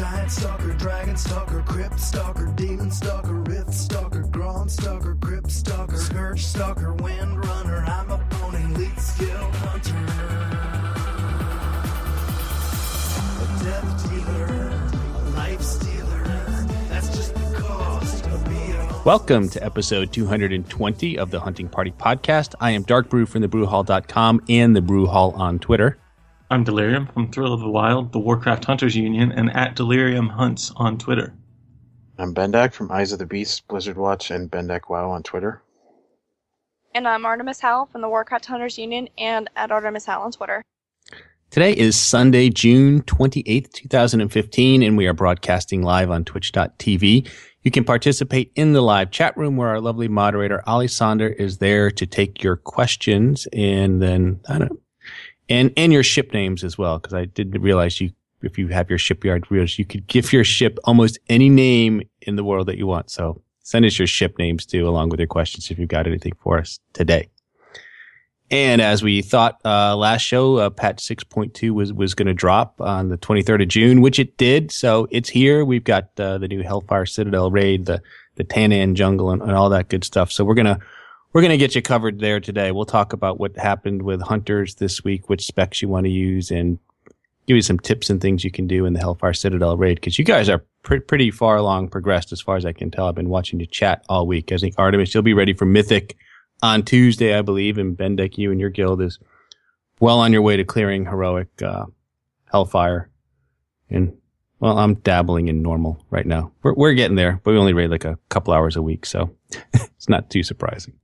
Giant stalker, dragon stalker, crypt stalker, demon stalker, rift stalker, ground stalker, crypt stalker, scourge stalker, wind runner. I'm a pony, lead skill hunter. A death dealer, a life stealer. That's just the cost of being Welcome to episode 220 of the Hunting Party Podcast. I am Dark Brew from thebrewhall.com and the Brew Hall on Twitter. I'm Delirium from Thrill of the Wild, the Warcraft Hunters Union, and at Delirium Hunts on Twitter. I'm Bendak from Eyes of the Beast, Blizzard Watch, and Bendak WoW on Twitter. And I'm Artemis Howell from the Warcraft Hunters Union and at Artemis Howell on Twitter. Today is Sunday, June 28th, 2015, and we are broadcasting live on twitch.tv. You can participate in the live chat room where our lovely moderator, Ali Sonder, is there to take your questions and then, I don't know, and, and your ship names as well, because I didn't realize you, if you have your shipyard reels, you could give your ship almost any name in the world that you want. So send us your ship names too, along with your questions if you've got anything for us today. And as we thought uh, last show, uh, patch 6.2 was, was going to drop on the 23rd of June, which it did. So it's here. We've got uh, the new Hellfire Citadel raid, the, the Tanaan jungle and, and all that good stuff. So we're going to, we're going to get you covered there today. We'll talk about what happened with hunters this week, which specs you want to use and give you some tips and things you can do in the Hellfire Citadel raid. Cause you guys are pre- pretty far along progressed as far as I can tell. I've been watching you chat all week. I think Artemis, you'll be ready for Mythic on Tuesday, I believe, and Bendak, you and your guild is well on your way to clearing heroic uh, Hellfire. And well, I'm dabbling in normal right now. We're we're getting there, but we only raid like a couple hours a week, so it's not too surprising.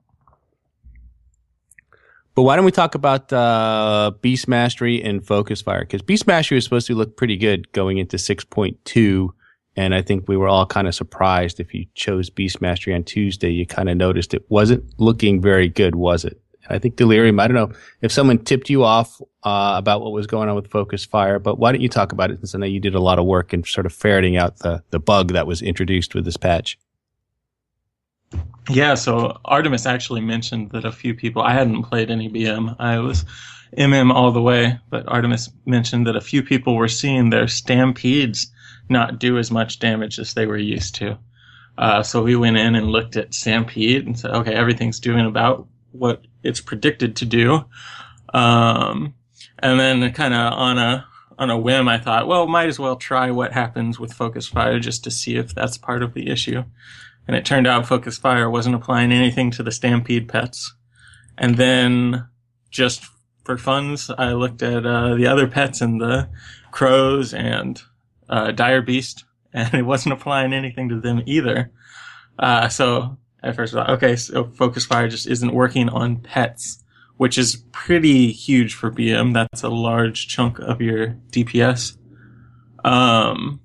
But why don't we talk about uh, Beast Mastery and Focus Fire? Because Beast Mastery was supposed to look pretty good going into 6.2. And I think we were all kind of surprised if you chose Beast Mastery on Tuesday, you kind of noticed it wasn't looking very good, was it? I think Delirium, I don't know if someone tipped you off uh, about what was going on with Focus Fire, but why don't you talk about it since I know you did a lot of work in sort of ferreting out the, the bug that was introduced with this patch? Yeah, so Artemis actually mentioned that a few people, I hadn't played any BM, I was MM all the way, but Artemis mentioned that a few people were seeing their stampedes not do as much damage as they were used to. Uh, so we went in and looked at Stampede and said, okay, everything's doing about what it's predicted to do. Um, and then kind of on a, on a whim, I thought, well, might as well try what happens with Focus Fire just to see if that's part of the issue. And it turned out Focus Fire wasn't applying anything to the Stampede pets. And then just for funds, I looked at uh, the other pets and the crows and uh, Dire Beast, and it wasn't applying anything to them either. Uh, so I first thought, okay, so Focus Fire just isn't working on pets, which is pretty huge for BM. That's a large chunk of your DPS. Um,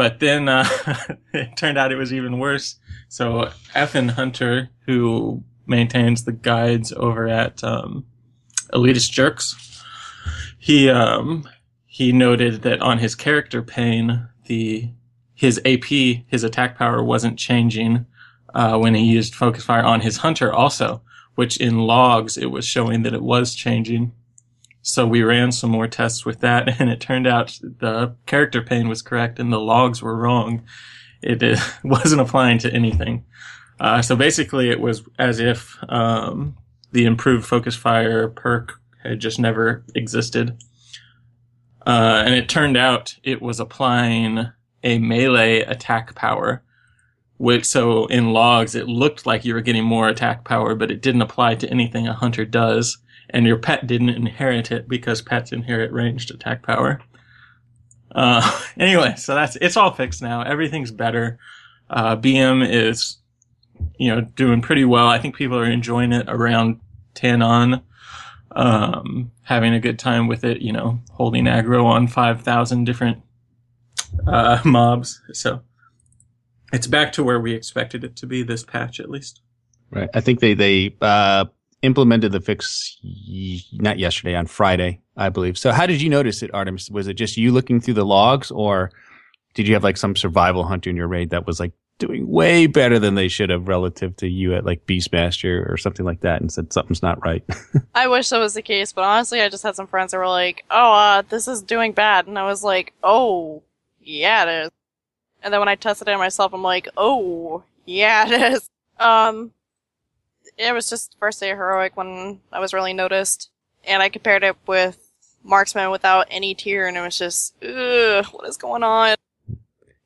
but then uh, it turned out it was even worse. So Effin Hunter, who maintains the guides over at um, Elitist Jerks, he um, he noted that on his character pane, the his AP, his attack power wasn't changing uh, when he used focus fire on his hunter also, which in logs it was showing that it was changing. So we ran some more tests with that, and it turned out the character pane was correct and the logs were wrong. It, it wasn't applying to anything. Uh, so basically, it was as if um, the improved focus fire perk had just never existed. Uh, and it turned out it was applying a melee attack power. Which, so in logs, it looked like you were getting more attack power, but it didn't apply to anything a hunter does. And your pet didn't inherit it because pets inherit ranged attack power. Uh, anyway, so that's, it's all fixed now. Everything's better. Uh, BM is, you know, doing pretty well. I think people are enjoying it around 10 on um, having a good time with it, you know, holding aggro on 5,000 different uh, mobs. So it's back to where we expected it to be this patch, at least. Right. I think they, they, uh, implemented the fix not yesterday on Friday, I believe. So how did you notice it, Artemis? Was it just you looking through the logs or did you have like some survival hunter in your raid that was like doing way better than they should have relative to you at like Beastmaster or something like that and said something's not right? I wish that was the case, but honestly, I just had some friends that were like, "Oh, uh, this is doing bad," and I was like, "Oh, yeah, it is. And then when I tested it myself, I'm like, oh, yeah, it is. Um, it was just first day heroic when I was really noticed, and I compared it with marksman without any tier, and it was just, ugh, what is going on?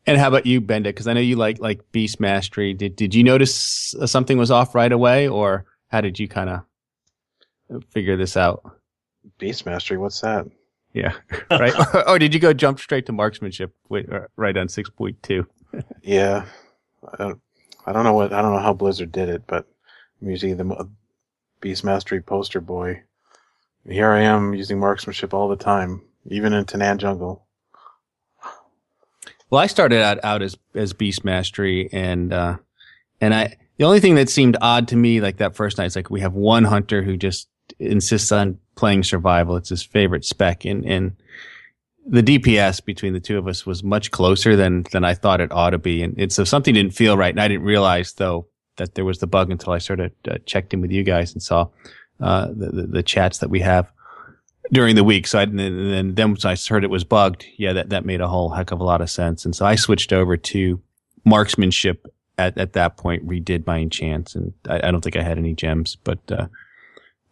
And how about you, Benda? Because I know you like like beast mastery. Did did you notice uh, something was off right away, or how did you kind of figure this out? Beast Mastery, what's that? Yeah, right. or did you go jump straight to marksmanship wi- uh, right on six point two? Yeah, I don't, I don't know what I don't know how Blizzard did it, but Using the mo- Beast Mastery poster boy. Here I am using marksmanship all the time, even in Tanaan Jungle. Well, I started out, out as as beast mastery, and uh, and I the only thing that seemed odd to me, like that first night, is like we have one hunter who just insists on playing survival. It's his favorite spec, and and the DPS between the two of us was much closer than than I thought it ought to be, and, and so something didn't feel right, and I didn't realize though that there was the bug until I sort of uh, checked in with you guys and saw uh, the, the the chats that we have during the week. So I, and then, then I heard it was bugged, yeah, that, that made a whole heck of a lot of sense. And so I switched over to marksmanship at, at that point, redid my enchants. And I, I don't think I had any gems, but, uh,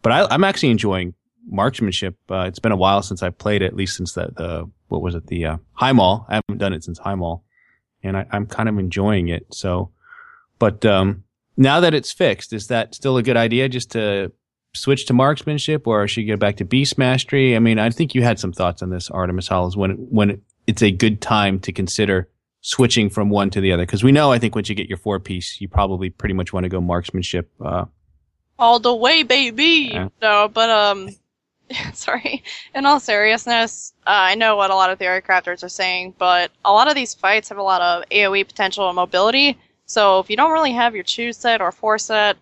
but I, I'm actually enjoying marksmanship. Uh, it's been a while since I played it, at least since the, the what was it, the, uh, Highmaul. I haven't done it since Highmaul and I, I'm kind of enjoying it. So, but, um, now that it's fixed, is that still a good idea just to switch to marksmanship or should you go back to beast mastery? I mean, I think you had some thoughts on this, Artemis Hollis, when, when it's a good time to consider switching from one to the other. Cause we know, I think once you get your four piece, you probably pretty much want to go marksmanship. Uh, All the way, baby! Yeah. No, but, um, sorry. In all seriousness, uh, I know what a lot of theory crafters are saying, but a lot of these fights have a lot of AoE potential and mobility. So if you don't really have your two set or four set,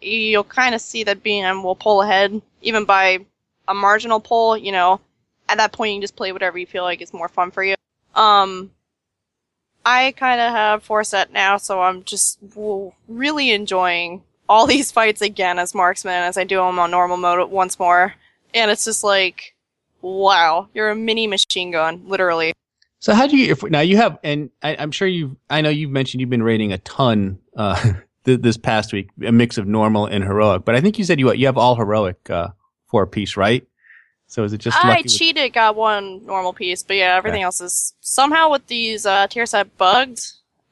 you'll kind of see that BM will pull ahead, even by a marginal pull. You know, at that point you can just play whatever you feel like is more fun for you. Um, I kind of have four set now, so I'm just really enjoying all these fights again as marksman as I do them on normal mode once more, and it's just like, wow, you're a mini machine gun, literally. So how do you, if now you have, and I, I'm sure you've, I know you've mentioned you've been rating a ton, uh, th- this past week, a mix of normal and heroic, but I think you said you, you have all heroic, uh, four piece, right? So is it just I lucky with- cheated, got one normal piece, but yeah, everything else is somehow with these uh, tier set bugged.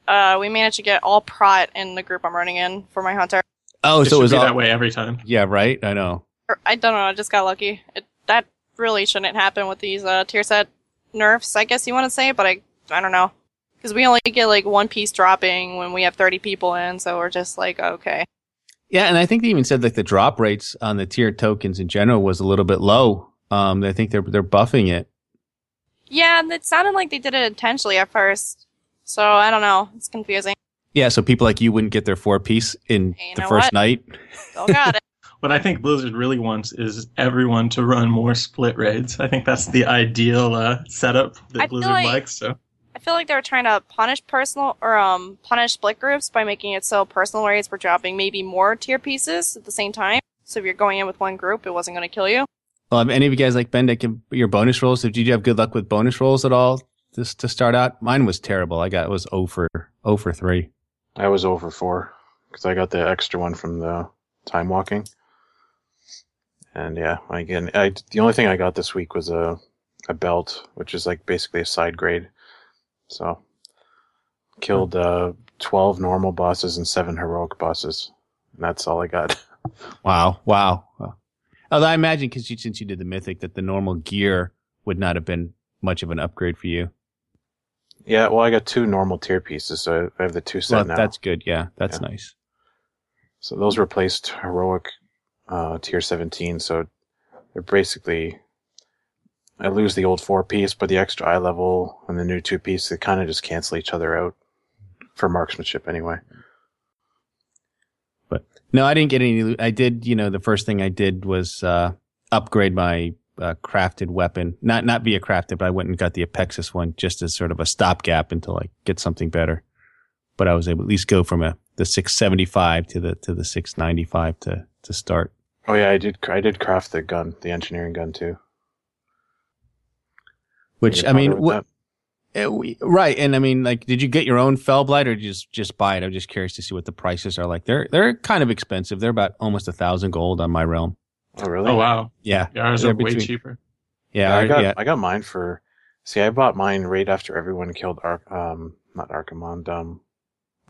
Uh, we managed to get all prot in the group I'm running in for my hunter. Oh, it so it was be all, that way every time. yeah, right? I know. I don't know, I just got lucky. It, that really shouldn't happen with these uh, tier set nerfs, I guess you want to say, but I I don't know. Because we only get like one piece dropping when we have 30 people in, so we're just like, okay. Yeah, and I think they even said like the drop rates on the tier tokens in general was a little bit low. Um, I think they're they're buffing it. Yeah, and it sounded like they did it intentionally at first. So I don't know. It's confusing. Yeah, so people like you wouldn't get their four piece in you the first what? night. Still got it. What I think Blizzard really wants is everyone to run more split raids. I think that's the ideal uh, setup that I Blizzard like- likes. So I feel like they were trying to punish personal or um punish split groups by making it so personal raids were dropping maybe more tier pieces at the same time. So if you're going in with one group, it wasn't going to kill you. Well, have any of you guys like Ben that your bonus rolls? Did you have good luck with bonus rolls at all? Just to start out, mine was terrible. I got it was 0 for 0 for three. I was over four because I got the extra one from the time walking. And yeah, again, I the only thing I got this week was a a belt, which is like basically a side grade. So killed uh, twelve normal bosses and seven heroic bosses. And that's all I got. Wow, wow. Although I imagine because you, since you did the mythic, that the normal gear would not have been much of an upgrade for you. yeah, well, I got two normal tier pieces, so I have the two set Well, now. that's good. Yeah, that's Yeah. nice. So those replaced heroic uh, tier 17. So they're basically, I lose the old four piece, but the extra eye level and the new two piece, they kind of just cancel each other out for marksmanship anyway. But no, I didn't get any. I did, you know, the first thing I did was uh, upgrade my uh, crafted weapon. Not not via crafted, but I went and got the Apexis one just as sort of a stopgap until I get something better. But I was able to at least go from a the 675 to the to the 695 to to start. Oh yeah, I did. I did craft the gun, the engineering gun too. Which You I mean, bother with what, Uh, we- right, and I mean, like, did you get your own Felblight or did you just just buy it? I'm just curious to see what the prices are like. They're they're kind of expensive. They're about almost a thousand gold on my realm. Oh, really? Oh wow, Yeah, yeah, ours They're are way cheaper. yeah, Yeah, I got yeah. I got mine for. See, I bought mine right after everyone killed Ark. Um, not Archimonde. Um,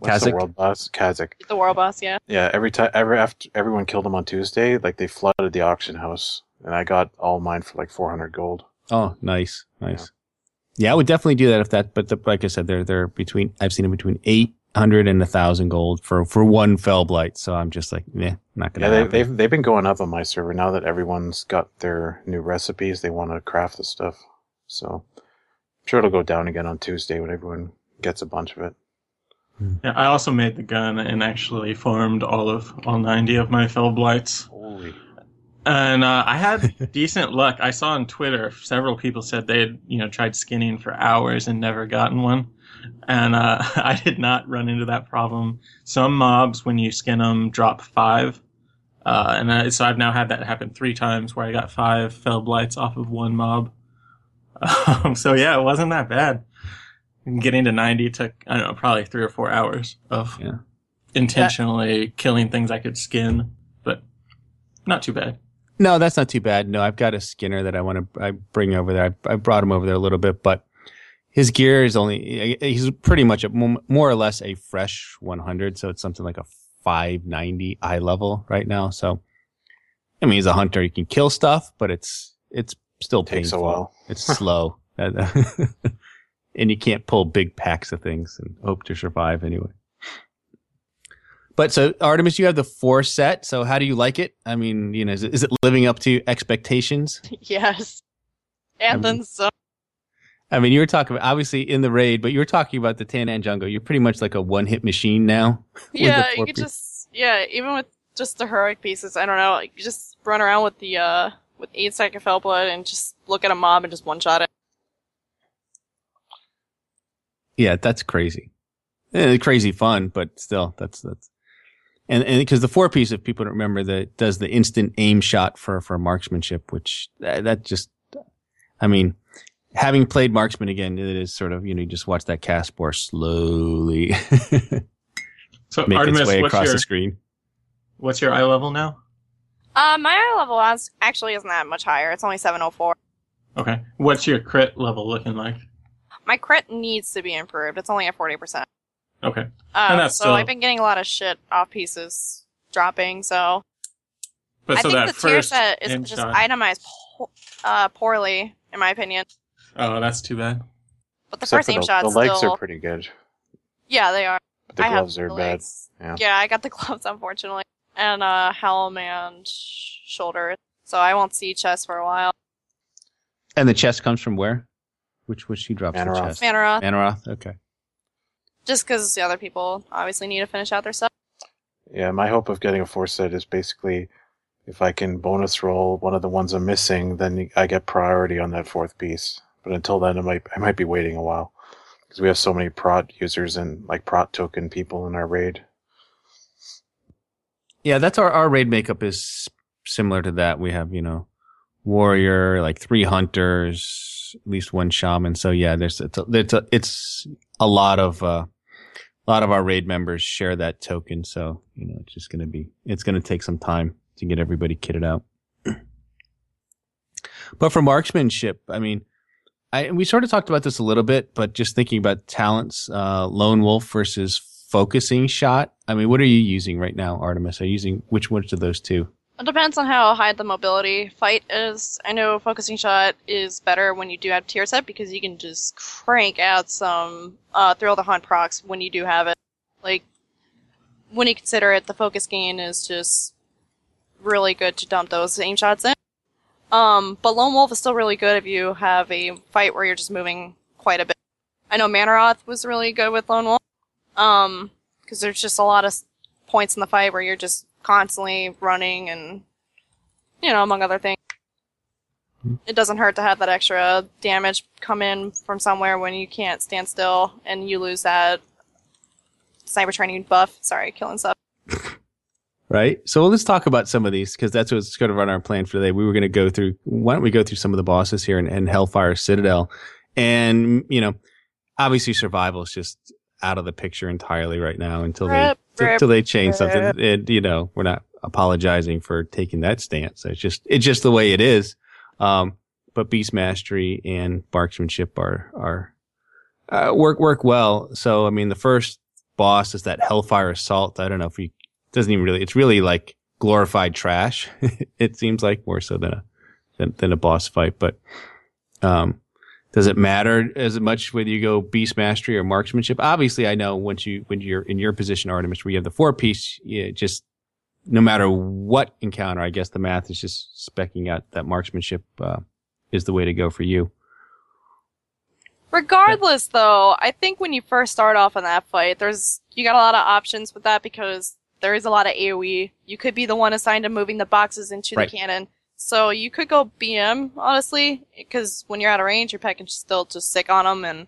what's Kazzak? the world boss? Kazzak. The world boss, yeah. Yeah, every time, every after everyone killed him on Tuesday, like they flooded the auction house, and I got all mine for like 400 gold. Oh, nice, nice. Yeah. I would definitely do that if that. But the, like I said, they're they're between. I've seen them between eight hundred and a thousand gold for for one Felblight. So I'm just like, yeah, not gonna. Yeah, they, they've they've been going up on my server now that everyone's got their new recipes. They want to craft the stuff, so I'm sure it'll go down again on Tuesday when everyone gets a bunch of it. Yeah, I also made the gun and actually farmed all of all ninety of my felblights. Holy! And uh, I had decent luck. I saw on Twitter several people said they had, you know, tried skinning for hours and never gotten one. And uh, I did not run into that problem. Some mobs, when you skin them, drop five. Uh, and I, so I've now had that happen three times where I got five felblights off of one mob. Um, so yeah, it wasn't that bad. And Getting to 90 took, I don't know, probably three or four hours of Yeah. intentionally killing things I could skin, but not too bad. No, that's not too bad. No, I've got a Skinner that I want to I bring over there. I, I brought him over there a little bit, but his gear is only he's pretty much a, more or less a fresh 100, so it's something like a 590 eye level right now. So, I mean, he's a hunter; he can kill stuff, but it's it's still Takes a painful. while. It's slow, and you can't pull big packs of things and hope to survive anyway. But so Artemis, you have the four set. So how do you like it? I mean, you know, is it, is it living up to expectations? yes. And then some. I mean, you were talking about obviously in the raid, but you were talking about the Tanaan Jungle. You're pretty much like a one hit machine now. Yeah, you could piece. just yeah, even with just the heroic pieces, I don't know, like, you just run around with the uh with eight second fell blood and just look at a mob and just one shot it. Yeah, that's crazy. Eh, crazy fun, but still, that's that's. And and because the four piece, if people don't remember, that does the instant aim shot for for marksmanship, which that, that just, I mean, having played marksman again, it is sort of you know you just watch that cast bore slowly So make Artemis, its way across your the screen. what's your eye level now? Uh my eye level is- actually isn't that much higher. It's only seven oh four. Okay, what's your crit level looking like? My crit needs to be improved. It's only at forty percent. Okay, Uh, And that's so still- I've been getting a lot of shit off pieces dropping, so but I so think that the tier set is just shot- itemized po- uh, poorly, in my opinion. Oh, that's too bad. But the Except first for aim the, shot's the legs still are pretty good, yeah, they are. but the I have gloves are the bad. legs. Yeah. Yeah, I got the gloves unfortunately, and uh, helm and sh- shoulder, so I won't see chest for a while. And the chest comes from where? Which which she drops the Mannoroth. chest? Mannoroth, Mannoroth. Okay. just because the other people obviously need to finish out their stuff. Yeah, my hope of getting a four set is basically if I can bonus roll one of the ones I'm missing, then I get priority on that fourth piece. But until then, I might I might be waiting a while because we have so many prot users and like prot token people in our raid. Yeah, that's our our raid makeup is similar to that. We have you know warrior, like three hunters, at least one shaman. So yeah, there's it's a, it's a, it's a lot of uh, a lot of our raid members share that token. So you know it's just gonna be it's gonna take some time to get everybody kitted out. but for marksmanship, I mean. I, we sort of talked about this a little bit, but just thinking about talents, uh, lone wolf versus focusing shot. I mean, what are you using right now, Artemis? Are you using which ones of those two? It depends on how high the mobility fight is. I know focusing shot is better when you do have tier set because you can just crank out some uh, thrill the hunt procs when you do have it. Like when you consider it, the focus gain is just really good to dump those aim shots in. Um, but lone wolf is still really good if you have a fight where you're just moving quite a bit. I know Mannoroth was really good with lone wolf. Um, because there's just a lot of points in the fight where you're just constantly running and you know among other things it doesn't hurt to have that extra damage come in from somewhere when you can't stand still and you lose that sniper training buff sorry killing stuff Right. So let's talk about some of these because that's what's going to run our plan for today. We were going to go through. Why don't we go through some of the bosses here in Hellfire Citadel, and you know, obviously survival is just out of the picture entirely right now until they until they change something. And you know, we're not apologizing for taking that stance. It's just it's just the way it is. Um, but beast mastery and marksmanship are are uh, work work well. So I mean, the first boss is that Hellfire Assault. I don't know if you doesn't even really. It's really like glorified trash. it seems like more so than a than, than a boss fight. But um, does it matter as much whether you go beast mastery or marksmanship? Obviously, I know once you when you're in your position, Artemis, where you have the four piece, just no matter what encounter, I guess the math is just specking out that marksmanship uh, is the way to go for you. Regardless, though, I think when you first start off in that fight, there's you got a lot of options with that because there is a lot of AOE. You could be the one assigned to moving the boxes into Right. the cannon, so you could go BM honestly, because when you're out of range, your pet can still just sick on them, and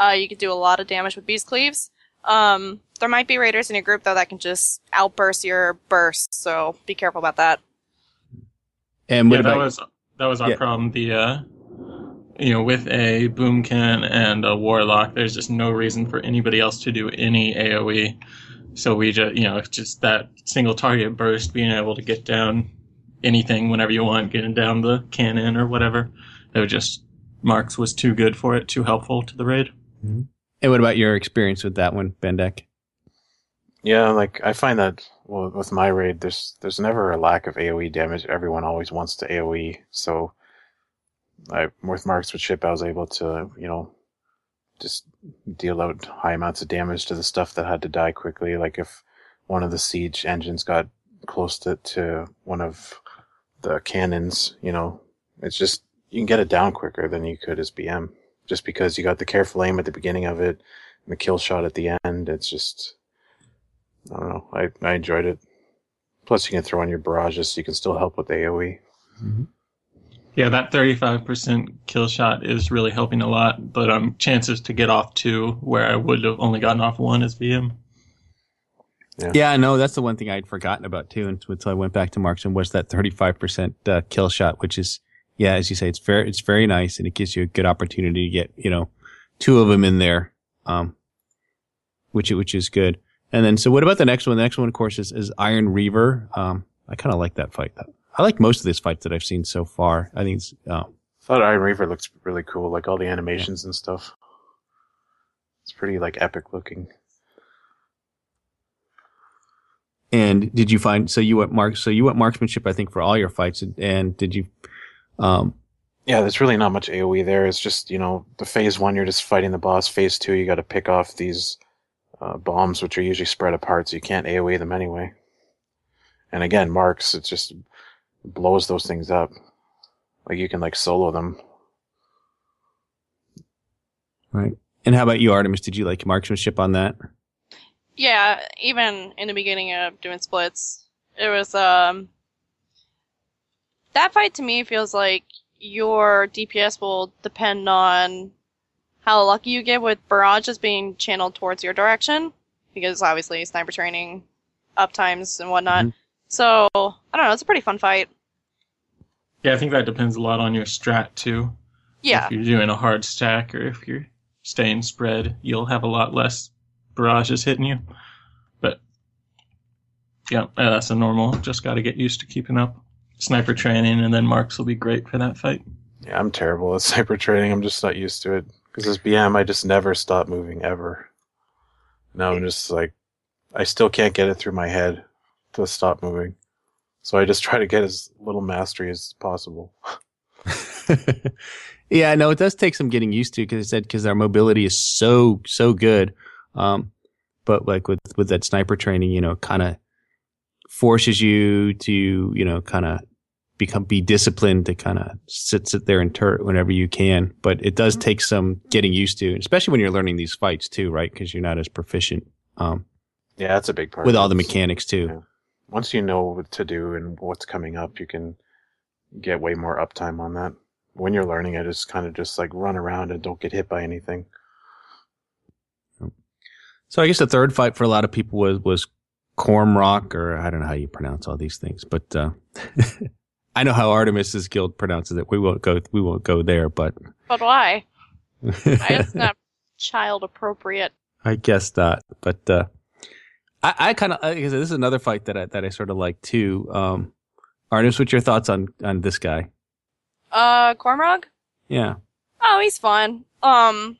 uh, you could do a lot of damage with beast cleaves. Um, there might be raiders in your group though that can just outburst your burst, so be careful about that. And what yeah, that was that was our Yeah. problem. The uh, you know, with a boomkin and a warlock, there's just no reason for anybody else to do any AOE. So we just, you know, just that single target burst, being able to get down anything whenever you want, getting down the cannon or whatever. It was just Marks was too good for it, too helpful to the raid. Mm-hmm. and what about your experience with that one, Bendak? Yeah, like I find that well with my raid, there's there's never a lack of AOE damage. Everyone always wants to AOE, so I with marksmanship, I was able to you know just deal out high amounts of damage to the stuff that had to die quickly. Like if one of the siege engines got close to to one of the cannons, you know, it's just you can get it down quicker than you could as BM, just because you got the careful aim at the beginning of it, and the kill shot at the end. It's just I don't know. I, I enjoyed it. Plus, you can throw on your barrages, so you can still help with AOE. Yeah, that 35% kill shot is really helping a lot, but um, chances to get off two where I would have only gotten off one as VM. Yeah, no, that's the one thing I'd forgotten about too, until I went back to Marksman was that 35% uh, kill shot, which is, yeah, as you say, it's very, it's very nice and it gives you a good opportunity to get, you know, two of them in there, um, which, which is good. And then, so what about the next one? The next one, of course, is, is Iron Reaver. Um, I kind of like that fight. I like most of these fights that I've seen so far. I think it's, uh, I thought Iron Reaver looks really cool, like all the animations and stuff. It's pretty like epic looking. And did you find, so you went mark, so you went marksmanship, I think, for all your fights. And, and did you, um, Yeah, there's really not much AOE there. It's just you know the phase one, you're just fighting the boss. Phase two, you got to pick off these uh, bombs, which are usually spread apart, so you can't AOE them anyway. And again, marks, it just blows those things up. Like you can like solo them. right. And how about you, Artemis? Did you like marksmanship on that? Yeah, even in the beginning of doing splits, it was um that fight to me feels like your DPS will depend on how lucky you get with barrages being channeled towards your direction, because obviously sniper training, uptimes and whatnot. Mhm. So I don't know, it's a pretty fun fight. Yeah, I think that depends a lot on your strat too. Yeah, If you're doing a hard stack or if you're staying spread, you'll have a lot less barrages hitting you. But yeah, that's a normal. Just got to get used to keeping up. Sniper training and then marks will be great for that fight. Yeah, I'm terrible at sniper training. I'm just not used to it. Because as BM, I just never stop moving ever. Now I'm just like, I still can't get it through my head to stop moving. So I just try to get as little mastery as possible. yeah, no, it does take some getting used to because I said because our mobility is so so good. Um, but like with with that sniper training, you know, kind of forces you to you know kind of become be disciplined to kind of sit sit there and turret whenever you can. But it does take some getting used to, especially when you're learning these fights too, right? Because you're not as proficient um, Yeah, that's a big part. with all the mechanics too. Yeah. Once you know what to do and what's coming up, you can get way more uptime on that. When you're learning it, it's kind of just like run around and don't get hit by anything. So I guess the third fight for a lot of people was was Kormrok, or I don't know how you pronounce all these things, but uh, I know how Artemis's guild pronounces it. We won't go. We won't go there, but but why? I just not child appropriate. I guess not, but uh, I, I kind of this is another fight that I, that I sort of like too. Um, Artemis, what's your thoughts on on this guy? Uh, Kormrok? Yeah, Oh, he's fun. Um,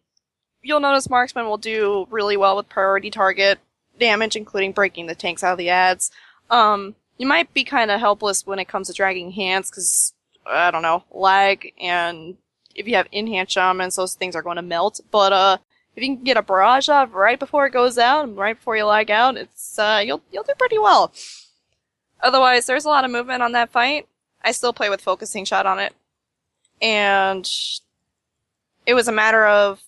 you'll notice marksman will do really well with priority target damage, including breaking the tanks out of the ads. Um, you might be kind of helpless when it comes to dragging hands, because, I don't know, lag, and if you have in-hand shamans, those things are going to melt. But, uh, if you can get a barrage off right before it goes out, and right before you lag out, it's, uh, you'll, you'll do pretty well. Otherwise, there's a lot of movement on that fight. I still play with focusing shot on it. And it was a matter of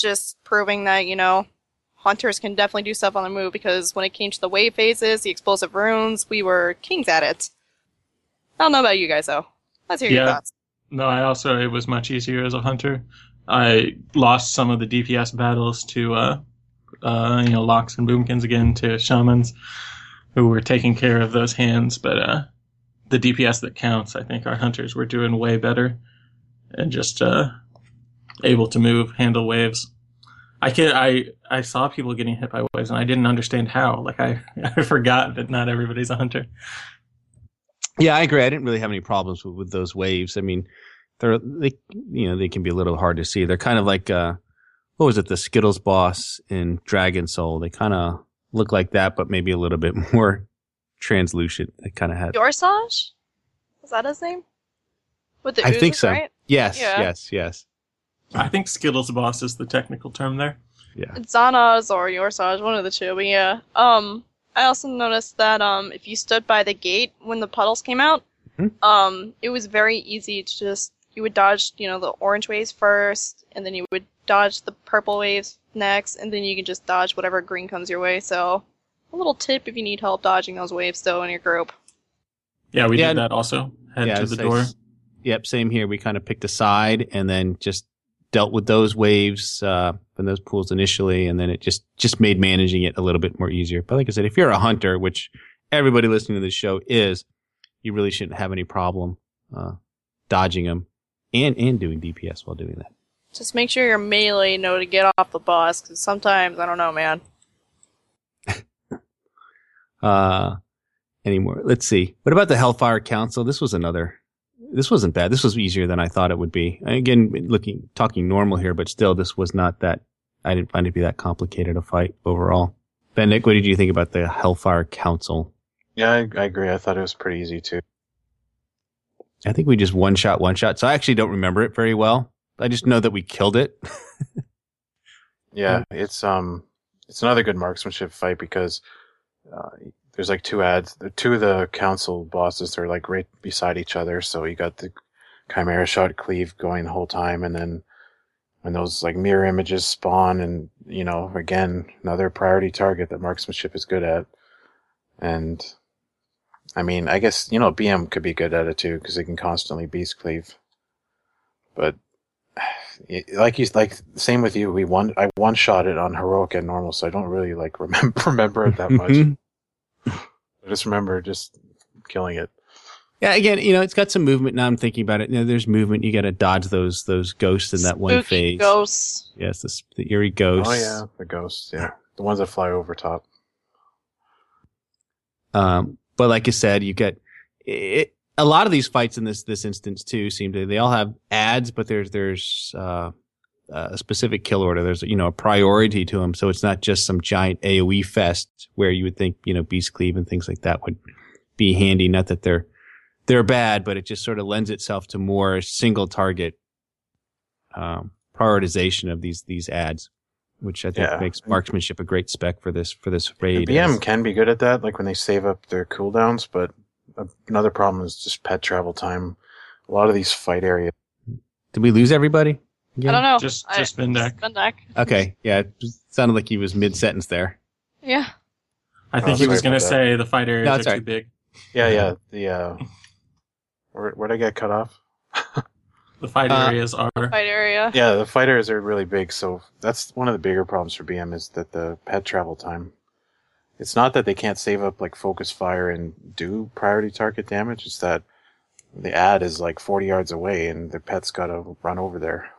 just proving that, you know, hunters can definitely do stuff on the move because when it came to the wave phases, the explosive runes, we were kings at it. I don't know about you guys though. Let's hear your thoughts. No, I also it was much easier as a hunter. I lost some of the DPS battles to uh, uh, you know locks and boomkins again to shamans who were taking care of those hands, but uh, the DPS that counts, I think our hunters were doing way better and just uh, able to move, handle waves. I can I I saw people getting hit by waves and I didn't understand how. Like I I forgot that not everybody's a hunter. yeah, I agree. I didn't really have any problems with, with those waves. I mean, they're they you know they can be a little hard to see. They're kind of like uh, what was it, the Skittles boss in Dragon Soul? They kind of look like that, but maybe a little bit more translucent. It kind of had. Yor'sahj? Is that his name? With the I think so. right? Yes, Yeah. yes, yes. I think Skittles boss is the technical term there. Yeah. Xana's or Yor'sahj, one of the two, but yeah. Um, I also noticed that, um, if you stood by the gate when the puddles came out, Mhm. um, it was very easy to just, you would dodge, you know, the orange waves first, and then you would dodge the purple waves next, and then you can just dodge whatever green comes your way, so, a little tip if you need help dodging those waves though, in your group. Yeah, we Yeah, did that also. Head yeah, to the door. s- Yep, same here. We kind of picked a side and then just dealt with those waves uh, and those pools initially, and then it just just made managing it a little bit more easier. But like I said, if you're a hunter, which everybody listening to this show is, you really shouldn't have any problem uh, dodging them and and doing DPS while doing that. Just make sure your melee know to get off the boss, because sometimes, I don't know, man. uh anymore. Let's see. What about the Hellfire Council? This was another. This wasn't bad. This was easier than I thought it would be. Again, looking talking normal here, but still, this was not that. I didn't find it to be that complicated a fight overall. Ben, Nick, what did you think about the Hellfire Council? Yeah, I, I agree. I thought it was pretty easy too. I think we just one shot, one shot. So I actually don't remember it very well. I just know that we killed it. Yeah, it's um, it's another good marksmanship fight because uh, there's like two ads. Two of the council bosses are like right beside each other. So you got the chimera shot cleave going the whole time, and then when those like mirror images spawn, and you know, again another priority target that marksmanship is good at. And I mean, I guess you know BM could be good at it too because it can constantly beast cleave. But like you like same with you. We one I one shot it on heroic and normal, so I don't really like remember remember it that much. I just remember just killing it. yeah, again, you know, it's got some movement. Now I'm thinking about it. You know, there's movement. You got to dodge those those ghosts in that one Spooky phase. Ghosts. Yes, the, the eerie ghosts. Oh yeah, the ghosts. Yeah, the ones that fly over top. Um, but like I said, you get it, a lot of these fights in this this instance too. Seem to they all have ads, but there's there's uh, a specific kill order. There's you know a priority to them, so it's not just some giant AOE fest where you would think you know Beast Cleave and things like that would be handy. Not that they're they're bad, but it just sort of lends itself to more single target um, prioritization of these these ads, which I think Yeah. makes marksmanship a great spec for this for this The raid. BM can be good at that, like when they save up their cooldowns. But another problem is just pet travel time. A lot of these fight areas. Did we lose everybody? I don't know. Just- just Vindak. Vindak. Okay, yeah, it sounded like he was mid sentence there. Yeah. I think Oh, he was going to say the fight areas No, are it's too big. Yeah, yeah. The uh, where where'd I get cut off? The fight Uh, areas are Fight area. Yeah, the fighters are really big, so that's one of the bigger problems for BM is that the pet travel time. It's not that they can't save up like focus fire and do priority target damage, it's that the ad is like 40 yards away and the pet's gotta run over there.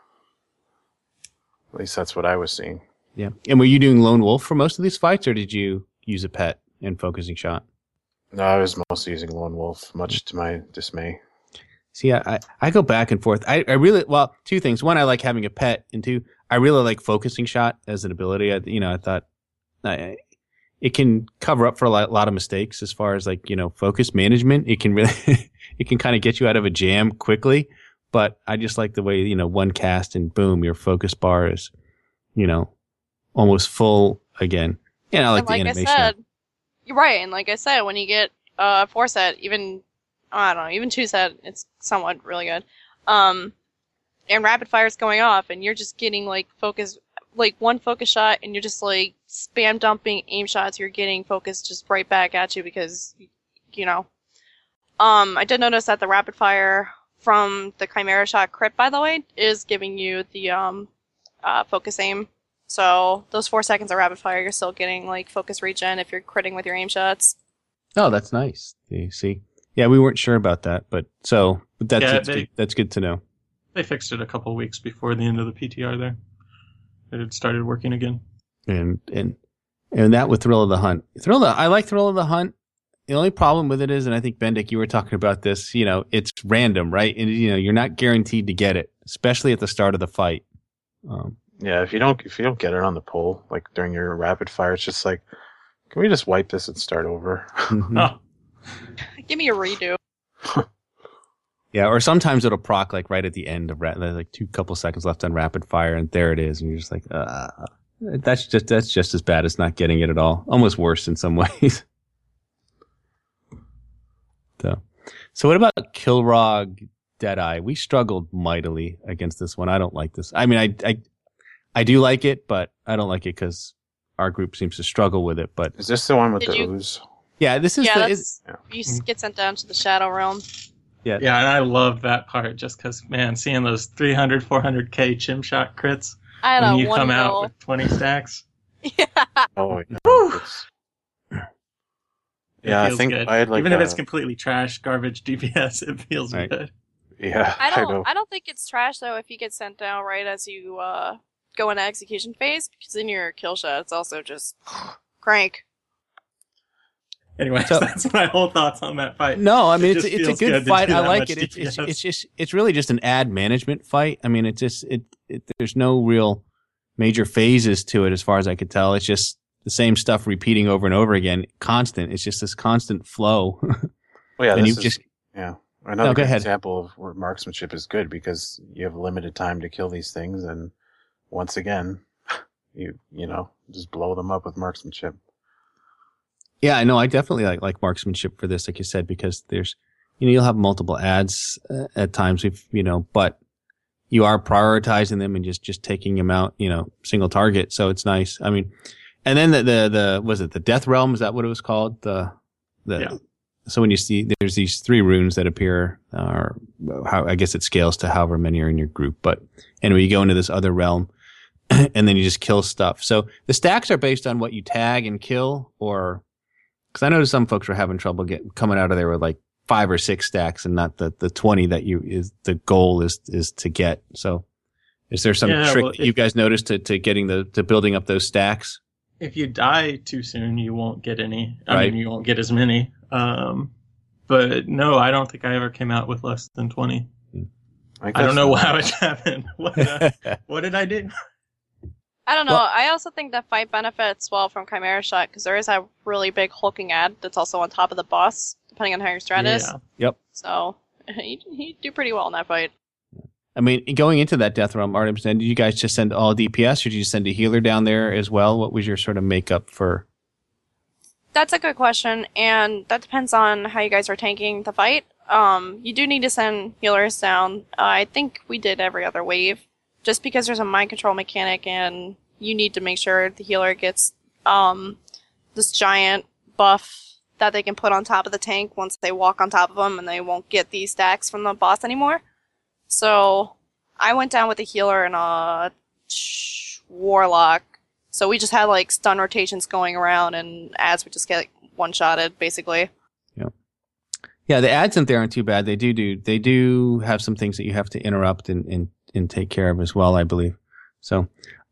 At least that's what I was seeing. Yeah. And were you doing lone wolf for most of these fights, or did you use a pet and focusing shot? No, I was mostly using lone wolf, much to my dismay. See, I, I, go back and forth. I, I really well two things. One, I like having a pet, and two, I really like focusing shot as an ability. I, you know, I thought I, it can cover up for a lot, lot of mistakes as far as like you know focus management. It can really it can kind of get you out of a jam quickly. But I just like the way you know one cast and boom, your focus bar is you know almost full again. And I like and the like I animation. said, you're right. And like I said, when you get uh four set, even I don't know, even two set, it's somewhat really good. Um, and rapid fire's going off, and you're just getting like focus, like one focus shot, and you're just like spam dumping aim shots. You're getting focus just right back at you because, you know. Um, I did notice that the rapid fire from the Chimera shot crit, by the way, is giving you the um, uh, focus aim so those four seconds of rapid fire, you're still getting like focus regen if you're critting with your aim shots. Oh, that's nice. You see, yeah, we weren't sure about that, but so but that's Yeah, that's, they- good. that's good to know. They fixed it a couple weeks before the end of the PTR there. It had started working again. and and and that with Thrill of the Hunt. Thrill of the, I like Thrill of the Hunt. The only problem with it is, and I think Bendak, you were talking about this. You know, it's random, right? And you know, you're not guaranteed to get it, especially at the start of the fight. Um, Yeah, if you don't if you don't get it on the pull, like during your rapid fire, it's just like, can we just wipe this and start over? mhm. Oh, Give me a redo. Yeah, or sometimes it'll proc like right at the end of ra- like two couple seconds left on rapid fire, and there it is, and you're just like, uh, that's just that's just as bad as not getting it at all. Almost worse in some ways. So, so what about Kilrogg Deadeye? We struggled mightily against this one. I don't like this. I mean, I I I do like it, but I don't like it because our group seems to struggle with it. But Is this the one with Did the you- ooze? yeah, this is yeah, the, that's is, you get sent down to the shadow realm. yeah, Yeah, and I love that part just because, man, seeing those 300, 400k chim shot crits I had when you one come out with 20 stacks. yeah. Oh, yeah. Whew. it's- Yeah, I feels think good. I had like Even if it's completely trash, garbage DPS, it feels Right. good. yeah, I I, don't. know. I don't think it's trash though if you get sent down right as you uh, go into execution phase, because in your kill shot, it's also just crank. Anyway, So- that's my whole thoughts on that fight. No, I It mean it's it's a good good fight. I like it. It's, it's it's just it's really just an ad management fight. I mean, it's just it, it there's no real major phases to it as far as I could tell. It's just the same stuff repeating over and over again, constant. It's just this constant flow. Well, yeah, and you is just yeah another go good ahead. example of where marksmanship is good because you have limited time to kill these things, and once again, you you know just blow them up with marksmanship. Yeah, I know. I definitely like like marksmanship for this, like you said, because there's, you know, you'll have multiple ads uh, at times, if you know, but you are prioritizing them and just just taking them out, you know, single target. So it's nice. I mean, and then the the the was it the Death Realm? Is that what it was called? The the Yeah. so when you see there's these three runes that appear, or how I guess it scales to however many are in your group. But anyway, you go into this other realm, and then you just kill stuff. So the stacks are based on what you tag and kill, or because I noticed some folks were having trouble getting coming out of there with like five or six stacks, and not the the twenty that you is the goal is is to get. So, is there some Yeah, trick well, that you guys noticed to to getting the to building up those stacks? If you die too soon, you won't get any. I Right. mean, you won't get as many. Um, but no, I don't think I ever came out with less than 20. I guess- don't know how it happened. What did I, what did I do? I don't know. Well- I also think that fight benefits well from Chimera Shot because there is a really big hulking ad that's also on top of the boss, depending on how your strat is. Yep. So you you do pretty well in that fight. I mean, going into that death realm, Artemis, did you guys just send all DPS, or did you send a healer down there as well? What was your sort of makeup for? That's a good question, and that depends on how you guys are tanking the fight. Um, you do need to send healers down. Uh, I think we did every other wave, just because there's a mind control mechanic, and you need to make sure the healer gets um, this giant buff that they can put on top of the tank once they walk on top of them, and they won't get these stacks from the boss anymore. So I went down with a healer and a warlock. So we just had like stun rotations going around, and ads would just get one shotted basically. Yeah, yeah, the ads in there aren't too bad. They do do they do have some things that you have to interrupt and and, and take care of as well, I believe. So,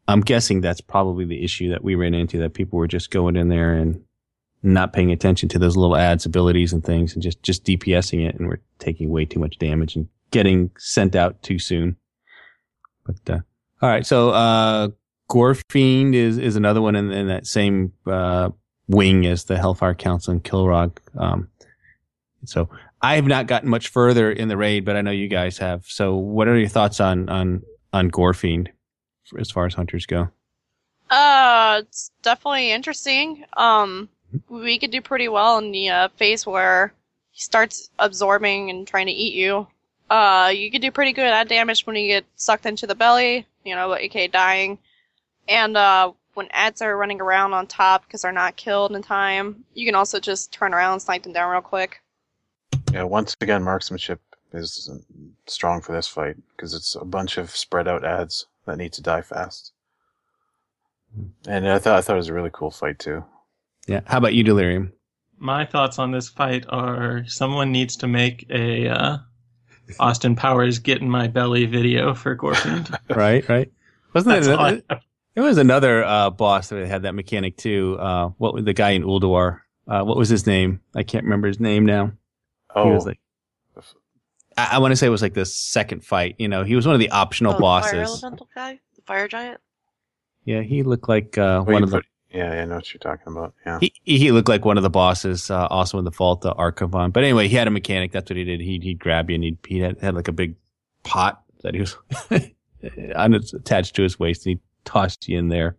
I'm guessing that's probably the issue that we ran into that people were just going in there and not paying attention to those little ads abilities and things and just, just DPSing it and we're taking way too much damage and getting sent out too soon. But, uh, all right. So, uh, Gorefiend is, is another one in, in that same, uh, wing as the Hellfire Council and Kilrogg. Um, so I have not gotten much further in the raid, but I know you guys have. So what are your thoughts on, on, on Gorefiend as far as hunters go? Uh, it's definitely interesting. Um, we could do pretty well in the uh, phase where he starts absorbing and trying to eat you. Uh, you can do pretty good at damage when you get sucked into the belly, you know, but aka dying. And uh, when ads are running around on top because they're not killed in time, you can also just turn around and snipe them down real quick. Yeah, once again, marksmanship is strong for this fight because it's a bunch of spread out ads that need to die fast. And I thought I thought it was a really cool fight too. Yeah. How about you, Delirium? My thoughts on this fight are someone needs to make a uh, Austin Powers get in my belly video for Gorefiend. right, right. Wasn't That's it? all I Another, there was another uh, boss that had that mechanic too. Uh, what was the guy in Ulduar? Uh, what was his name? I can't remember his name now. He Oh, was like, I, I want to say it was like the second fight. You know, he was one of the optional Oh, the Fire bosses. elemental guy, the fire giant. Yeah, he looked like uh, where one you of the. Put- yeah, yeah, I know what you're talking about. Yeah, He, he looked like one of the bosses, uh, also in the Vault uh, Archavon. But anyway, he had a mechanic. That's what he did. He'd, he'd grab you and he'd, he had, had like a big pot that he was on- its attached to his waist and he tossed you in there.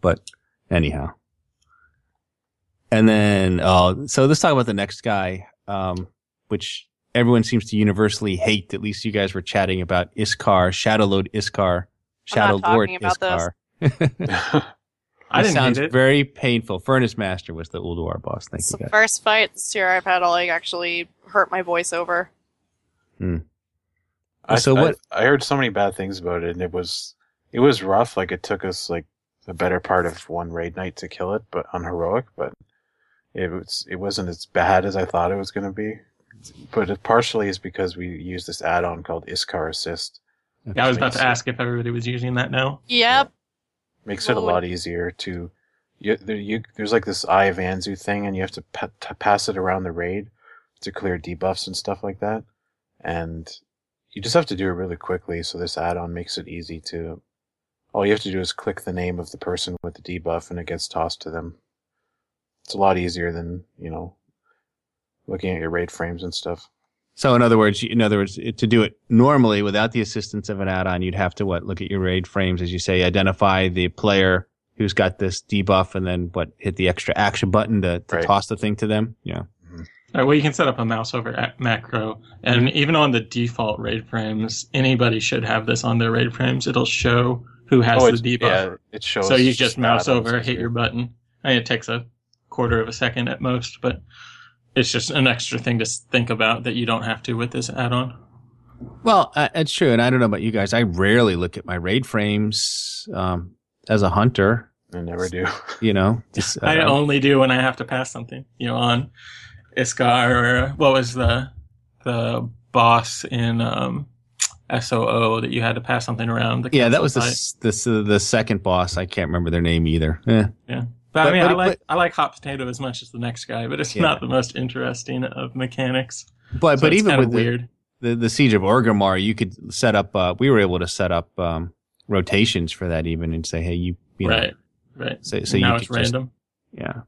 But anyhow. And then, uh, so let's talk about the next guy, um, which everyone seems to universally hate. At least you guys were chatting about Iskar, Shadowlord Iskar, I'm Shadow not Lord talking about this. Iskar. I didn't sounds hate it. very painful. Furnace Master was the Ulduar boss. Thank It's you, the first fight this year I've had to like actually hurt my voice over. Hmm. I, So I- what- I, heard so many bad things about it, and it was it was rough. Like it took us like the better part of one raid night to kill it, but on heroic. But it was it wasn't as bad as I thought it was going to be. But it partially is because we used this add-on called Iskar Assist. Yeah, I was about to ask if everybody was using that now. Yep. Makes it a lot easier to. You, there, you, there's like this Eye of Anzu thing, and you have to pa- to pass it around the raid to clear debuffs and stuff like that. And you just have to do it really quickly. So this add-on makes it easy to. All you have to do is click the name of the person with the debuff, and it gets tossed to them. It's a lot easier than you know looking at your raid frames and stuff. So in other words, in other words, to do it normally without the assistance of an add-on, you'd have to what? Look at your raid frames, as you say, identify the player who's got this debuff, and then what? Hit the extra action button to, to Right. toss the thing to them. Yeah. All right, well, you can set up a mouse over a- macro, and even on the default raid frames, anybody should have this on their raid frames. It'll show who has oh, the debuff. yeah, it shows. so you just mouse over, hit your button. I mean, it takes a quarter of a second at most, but it's just an extra thing to think about that you don't have to with this add-on. Well, uh, it's true, and I don't know about you guys. I rarely look at my raid frames um, as a hunter. I never do. You know, Just, I uh, only do when I have to pass something, you know, on Iskar or what was the the boss in um, SOO that you had to pass something around. The yeah, that was the the the second boss. I can't remember their name either. Eh. But, But- I mean, but- I like but- I like hot potato as much as the next guy, but it's Yeah. not the most interesting of mechanics. But So but it's even with the, weird. the the siege of Orgrimmar, you could set up. Uh, we were able to set up um, rotations for that even, and say, hey, you, you know, right, right. So, so now you it's could just- random. yeah,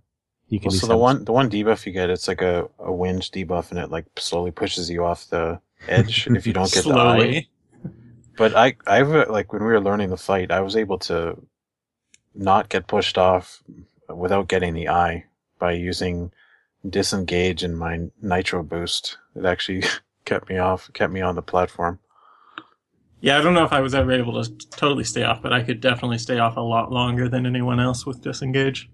you can Well, so the one the one debuff you get, it's like a, a wind debuff, and it like slowly pushes you off the edge if you don't get the eye. But I I've like when we were learning the fight, I was able to not get pushed off without getting the eye by using disengage and my nitro boost. It actually kept me off, kept me on the platform. Yeah, I don't know if I was ever able to totally stay off, but I could definitely stay off a lot longer than anyone else with disengage.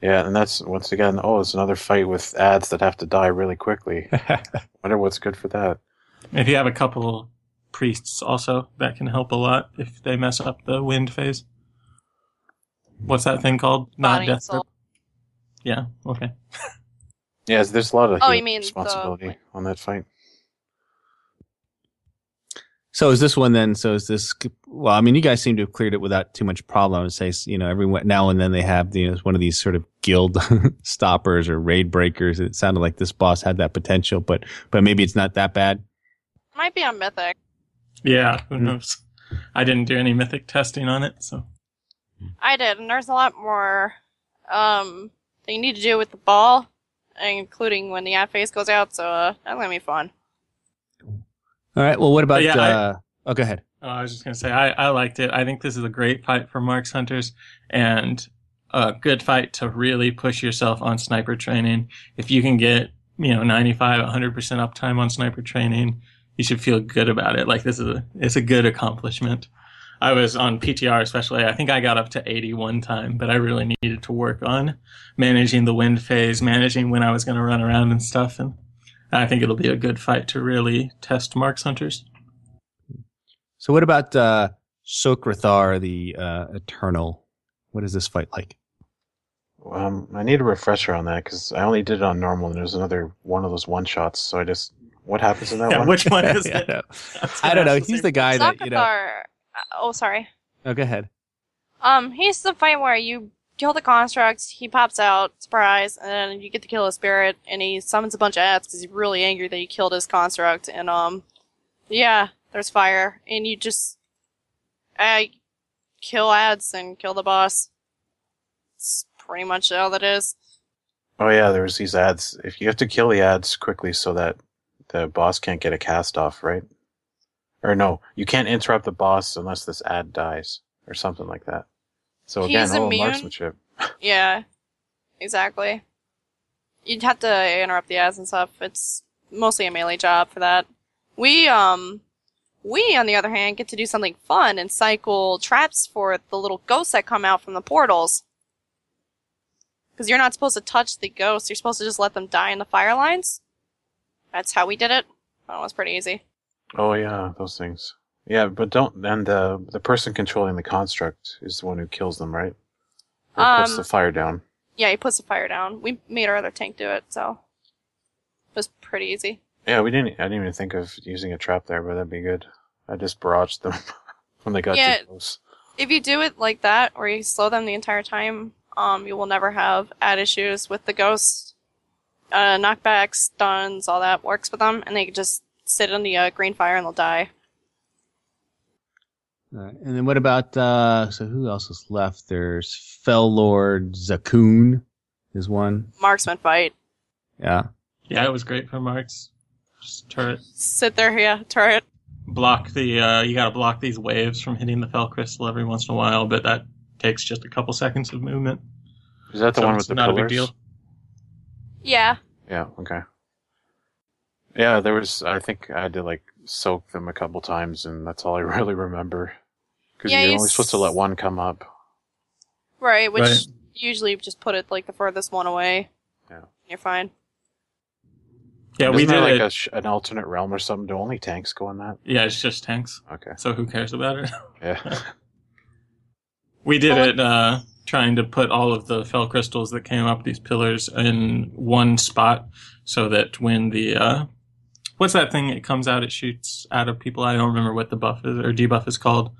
Yeah, and that's once again, oh, it's another fight with ads that have to die really quickly. Wonder what's good for that. If you have a couple priests also, that can help a lot if they mess up the wind phase. What's that thing called? Not Body death. soul. Yeah. Okay. Yeah, there's a lot of Oh, heal you mean the- responsibility on that fight. So is this one then? So is this? Well, I mean, you guys seem to have cleared it without too much problem. I say, you know, every now and then they have you know one of these sort of guild stoppers or raid breakers. It sounded like this boss had that potential, but but maybe it's not that bad. Might be on Mythic. Yeah, who Hmm. knows? I didn't do any mythic testing on it, so I did, and there's a lot more um that you need to do with the ball, including when the ad phase goes out. So uh, that's gonna be fun. All right. Well, what about? Yeah, I- uh, oh, go ahead. Oh, I was just gonna say I, I liked it. I think this is a great fight for Marks Hunters and a good fight to really push yourself on sniper training. If you can get you know 95, 100 percent uptime on sniper training, you should feel good about it. Like this is a it's a good accomplishment. I was on PTR especially. I think I got up to 80 one time, but I really needed to work on managing the wind phase, managing when I was going to run around and stuff. And I think it'll be a good fight to really test Marks Hunters. So what about uh, Socrethar, the uh, Eternal? What is this fight like? Um, I need a refresher on that because I only did it on normal, and there's another one of those one shots. So I just, what happens in that Yeah, one? which one is Yeah, it? I know. I don't know. He's the guy that you know. Socrethar. uh, oh, sorry. Oh, go ahead. Um, he's the fight where you kill the construct, he pops out, surprise, and you get to kill a spirit, and he summons a bunch of ads because he's really angry that you killed his construct, and um, yeah, there's fire, and you just, I kill ads and kill the boss. It's pretty much all that is. Oh yeah, there's these ads. If you have to kill the ads quickly so that the boss can't get a cast off, right? Or no, you can't interrupt the boss unless this ad dies or something like that. So again, He's immune? marksmanship. Yeah, exactly. You'd have to interrupt the ads and stuff. It's mostly a melee job for that. We, um, we, on the other hand, get to do something fun and cycle traps for the little ghosts that come out from the portals. Because you're not supposed to touch the ghosts, you're supposed to just let them die in the fire lines. That's how we did it. That was pretty easy. Oh yeah, those things. Yeah, but don't. And the the person controlling the construct is the one who kills them, right? Or puts Um, the fire down. Yeah, he puts the fire down. We made our other tank do it, so it was pretty easy. Yeah, we didn't. I didn't even think of using a trap there, but that'd be good. I just barraged them when they got Yeah. too close. if you do it like that, or you slow them the entire time, um, you will never have ad issues with the ghosts. Uh, knockbacks, stuns, all that works with them, and they just sit in the uh, green fire and they'll die. All right. And then what about uh so who else is left? There's Fel Lord Zakuun is one. Marksman fight. Yeah. Yeah, it was great for Marks. Just turret. Sit there, yeah, turret. Block the, uh, you gotta block these waves from hitting the Fel Crystal every once in a while, but that takes just a couple seconds of movement. Is that the So one it's with the not a pillars? big deal. Yeah, Yeah. Okay. Yeah, there was. I think I had to like soak them a couple times, and that's all I really remember. Because Yeah, you're you only supposed to let one come up. right, which Right. usually just put it like the furthest one away. Yeah. You're fine. Yeah, Isn't we there did like a sh- an alternate realm or something? Do only tanks go in that? yeah, it's just tanks. Okay. So who cares about it? Yeah. We did Well, it uh, trying to put all of the fel crystals that came up these pillars in one spot so that when the uh, what's that thing it comes out it shoots out of people I don't remember what the buff is or debuff is called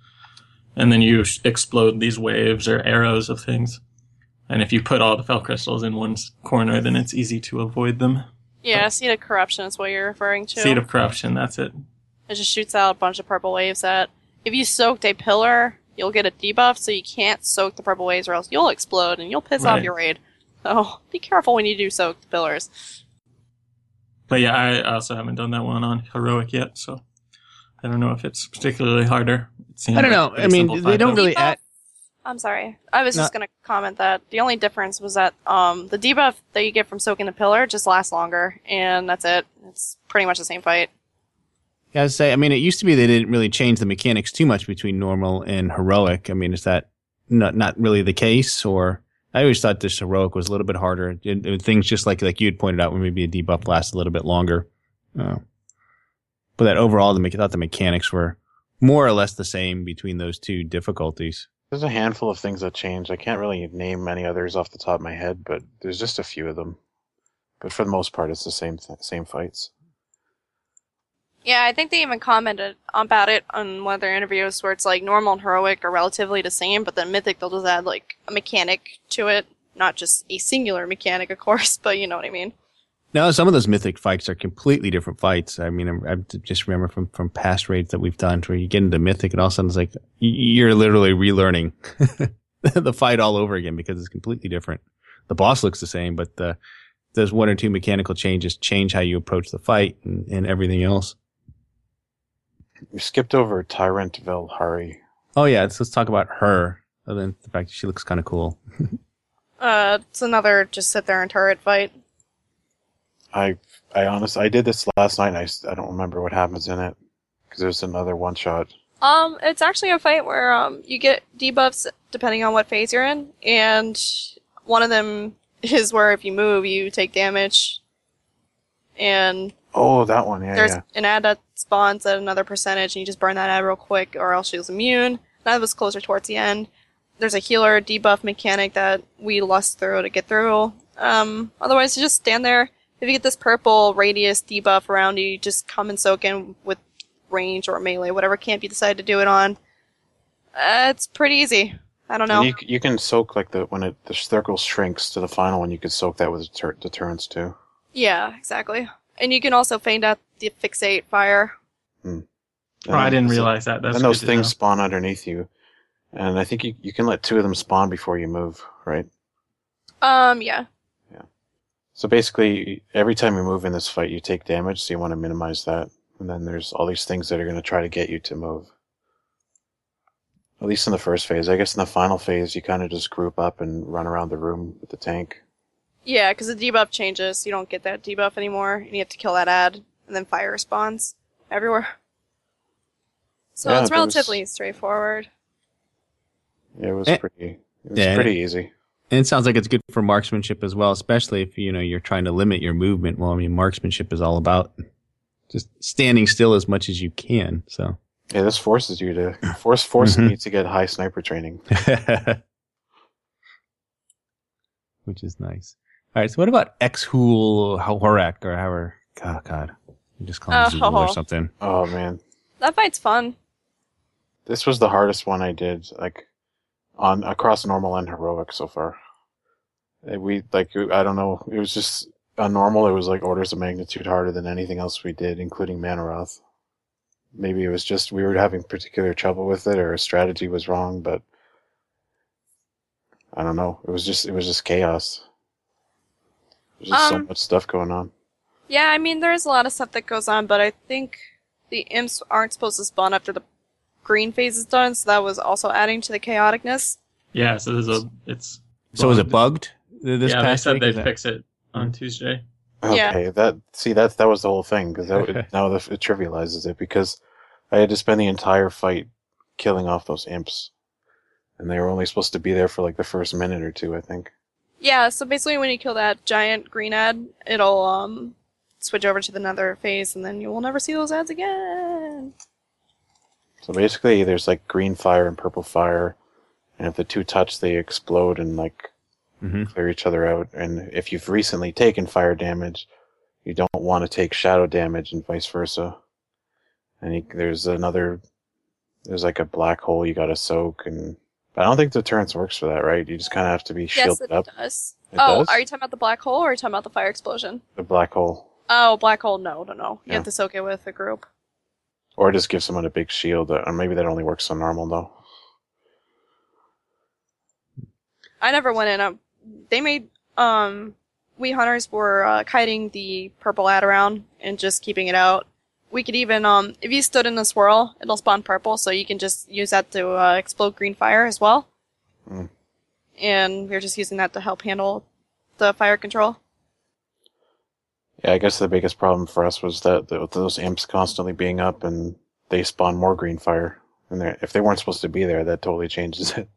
and then you explode these waves or arrows of things and if you put all the fel crystals in one corner then it's easy to avoid them Yeah, seed of corruption is what you're referring to. seed of corruption that's it It just shoots out a bunch of purple waves that if you soaked a pillar, you'll get a debuff, so you can't soak the purple waves or else you'll explode and you'll piss off your raid. So be careful when you do soak the pillars. But yeah I also haven't done that one on heroic yet so I don't know if it's particularly harder It seems I don't know. a I mean, they don't really Debuff- add. I'm sorry. I was just gonna comment that the only difference was that um the debuff that you get from soaking the pillar just lasts longer and that's it. It's pretty much the same fight. Yeah, I would say. I mean, it used to be they didn't really change the mechanics too much between normal and heroic. I mean, is that not not really the case? Or I always thought this heroic was a little bit harder. It- it- things just like like you had pointed out, where maybe a debuff lasts a little bit longer. Uh, but that overall, the I thought the mechanics were more or less the same between those two difficulties. There's a handful of things that change. I can't really name many others off the top of my head, but there's just a few of them. But for the most part, it's the same th- same fights. Yeah, I think they even commented about it on one of their interviews where it's like normal and heroic are relatively the same, but then mythic they'll just add like a mechanic to it. Not just a singular mechanic, of course, but you know what I mean. No, some of those mythic fights are completely different fights. I mean, I, I just remember from, from past raids that we've done where you get into mythic and all of a sudden it's like you're literally relearning the fight all over again because it's completely different. The boss looks the same, but the, those one or two mechanical changes change how you approach the fight and, and everything else. You skipped over Tyrant Velhari. Oh yeah, let's, let's talk about her. Other than the fact that she looks kind of cool. Uh, it's another just sit there and turret fight. I I honestly I did this last night. And I don't remember what happens in it because there's another one shot. Um, it's actually a fight where um you get debuffs depending on what phase you're in, and one of them is where if you move, you take damage, and Oh, that one. Yeah, there's yeah. an ad that spawns at another percentage, and you just burn that out real quick, or else she was immune. That was closer towards the end. There's a healer debuff mechanic that we lust through to get through. Um, otherwise, you just stand there. If you get this purple radius debuff around you, you just come and soak in with range or melee, whatever camp you decide to do it on. Uh, it's pretty easy. I don't know. You you can soak like the when it the circle shrinks to the final one. You could soak that with deter- deterrence too. Yeah, exactly. And you can also feign out the fixate fire. And Oh, I didn't realize that. That's then those things know. spawn underneath you, and I think you you can let two of them spawn before you move, right? Um, yeah. yeah. So basically, every time you move in this fight, you take damage. So you want to minimize that. And then there's all these things that are going to try to get you to move. At least in the first phase. I guess in the final phase, you kind of just group up and run around the room with the tank. Yeah, because the debuff changes. You don't get that debuff anymore, and you have to kill that ad, and then fire spawns everywhere. So Yeah, it's there was- relatively straightforward. It was Eh. pretty. It was Yeah. pretty easy. And it sounds like it's good for marksmanship as well, especially if you know you're trying to limit your movement. Well, I mean, marksmanship is all about just standing still as much as you can. So, Yeah, this forces you to force forces Mhm. me to get high sniper training. which is nice. All right. So, what about Xhul'horac or however? God, God, you just call him Oh. Zul or something. Oh man, That fight's fun. this was the hardest one I did, like on across normal and heroic so far. Uh, We like I don't know, it was just on normal. It was like orders of magnitude harder than anything else we did, including Mannoroth. Maybe it was just we were having particular trouble with it, or a strategy was wrong, but I don't know. It was just it was just chaos. There's just so Um, much stuff going on. Yeah, I mean, there's a lot of stuff that goes on, but I think the imps aren't supposed to spawn after the green phase is done, so that was also adding to the chaoticness. Yeah, so there's a it's. So, is it bugged this yeah, they said week? they'd that- fix it on Tuesday. Yeah. Okay, that see that that was the whole thing because that now the, it trivializes it because I had to spend the entire fight killing off those imps, and they were only supposed to be there for like the first minute or two, I think. Yeah, so basically when you kill that giant green ad, it'll um switch over to the nether phase, and then you will never see those ads again. So basically, there's like green fire and purple fire, and if the two touch, they explode and like Mhm. clear each other out. And if you've recently taken fire damage, you don't want to take shadow damage, and vice versa. And you, there's another, there's like a black hole you got to soak, and but I don't think deterrence works for that, right? You just kind of have to be Yes, shielded it up. does. It oh, does? are you talking about the black hole or are you talking about the fire explosion? The black hole, Oh, black hole, no, no, no. You Yeah. have to soak it with a group. or just give someone a big shield, or maybe that only works on normal though. I never went in. Um, they made um, we hunters were uh, kiting the purple ad around and just keeping it out. We could even um, if you stood in a swirl, it'll spawn purple, so you can just use that to uh, explode green fire as well. Mm. And we are just using that to help handle the fire control. Yeah, I guess the biggest problem for us was that those imps constantly being up and they spawn more green fire. And if they weren't supposed to be there, that totally changes it.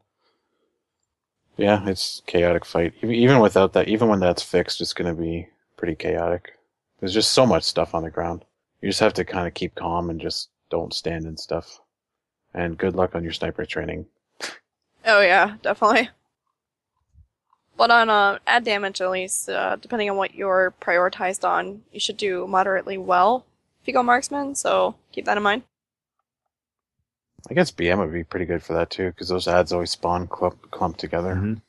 Yeah, it's chaotic fight. Even- without that, even when that's fixed, it's going to be pretty chaotic. There's just so much stuff on the ground. You just have to kind of keep calm and just don't stand in stuff. And good luck on your sniper training. Oh yeah, definitely. But on uh, ad damage, at least, uh, depending on what you're prioritized on, you should do moderately well. if you go marksman, so keep that in mind. I guess BM would be pretty good for that too, because those ads always spawn clump, clump together. Mhm.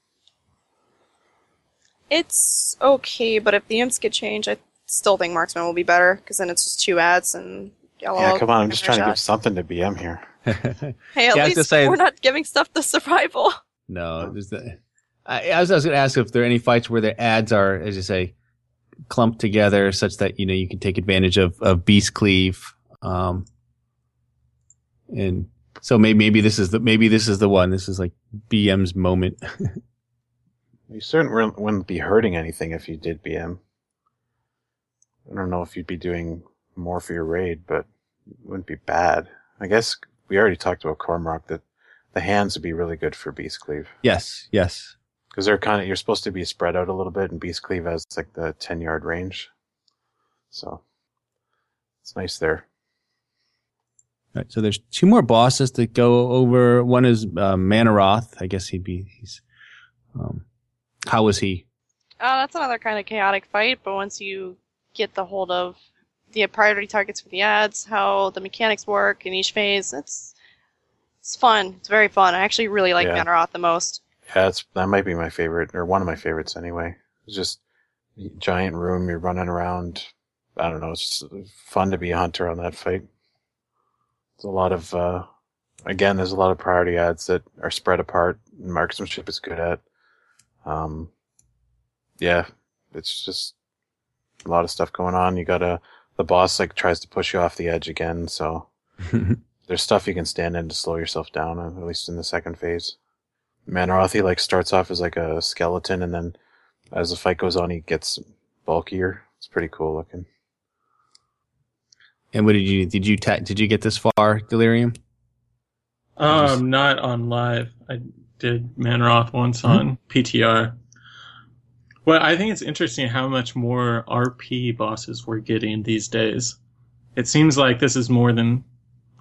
It's okay, but if the imps get changed, I still think marksman will be better because then it's just two ads and yellow. Yeah, come on, I'm just every trying to give something to BM here. Hey, at Yeah, least just saying- we're not giving stuff to survival. no, there's the, I, I was, was going to ask if there are any fights where the ads are, as you say, clumped together such that you know you can take advantage of of beast cleave. Um, and so maybe maybe this is the maybe this is the one. This is like BM's moment. You certainly wouldn't- wouldn't be hurting anything if you did BM. I don't know if you'd be doing more for your raid, but it wouldn't be bad. I guess we already talked about Kormrok that the hands would be really good for Beast Cleave. yes, yes. Because they're kind of, you're supposed to be spread out a little bit, and Beast Cleave has like the 10 yard range. So, it's nice there. Right, so there's two more bosses to go over. One is uh, Mannoroth. I guess he'd be. He's. Um, how was he? Uh, that's another kind of chaotic fight, but once you get the hold of the priority targets for the ads, how the mechanics work in each phase, it's it's fun. It's very fun. I actually really like Yeah. Mannoroth the most. Yeah, it's, that might be my favorite, or one of my favorites anyway. It's just giant room, you're running around. I don't know, it's just fun to be a hunter on that fight. There's a lot of, uh, again, there's a lot of priority ads that are spread apart. and Marksmanship is good at. Um, yeah, it's just a lot of stuff going on. You gotta, the boss like tries to push you off the edge again, so there's stuff you can stand in to slow yourself down, at least in the second phase. Mannoroth, he like starts off as like a skeleton, and then as the fight goes on, he gets bulkier. It's pretty cool looking. and what did you did you ta- did you get this far, Delirium? Um, not on live. I did Mannoroth once on PTR. Well, I think it's interesting how much more RP bosses we're getting these days. It seems like this is more than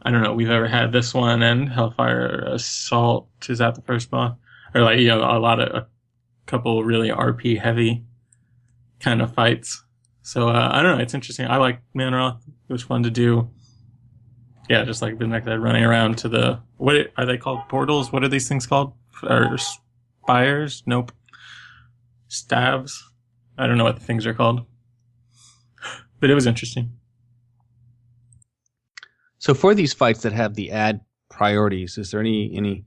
I don't know we've ever had. This one and Hellfire Assault is that the first boss, or like you know a lot of a couple really RP heavy kind of fights. So uh, I don't know. It's interesting. I like Mannoroth. It was fun to do. Yeah, just like the like that running around to the what are they called? Portals? What are these things called? Or spires? Nope. Staves? I don't know what the things are called. But it was interesting. So for these fights that have the ad priorities, is there any any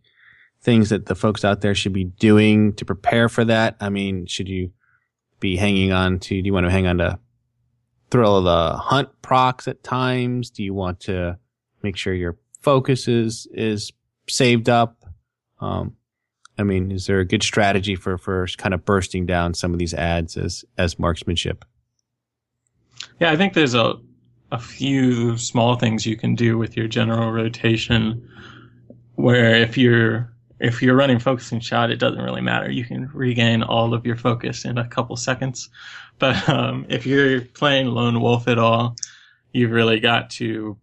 things that the folks out there should be doing to prepare for that? I mean, should you be hanging on to? Do you want to hang on to thrill of the hunt procs at times? Do you want to make sure your focus is is saved up? Um, I mean, is there a good strategy for for kind of bursting down some of these ads as as marksmanship? Yeah, I think there's a a few small things you can do with your general rotation where if you're if you're running focusing shot, it doesn't really matter. You can regain all of your focus in a couple seconds. But um, if you're playing lone wolf at all, you've really got to,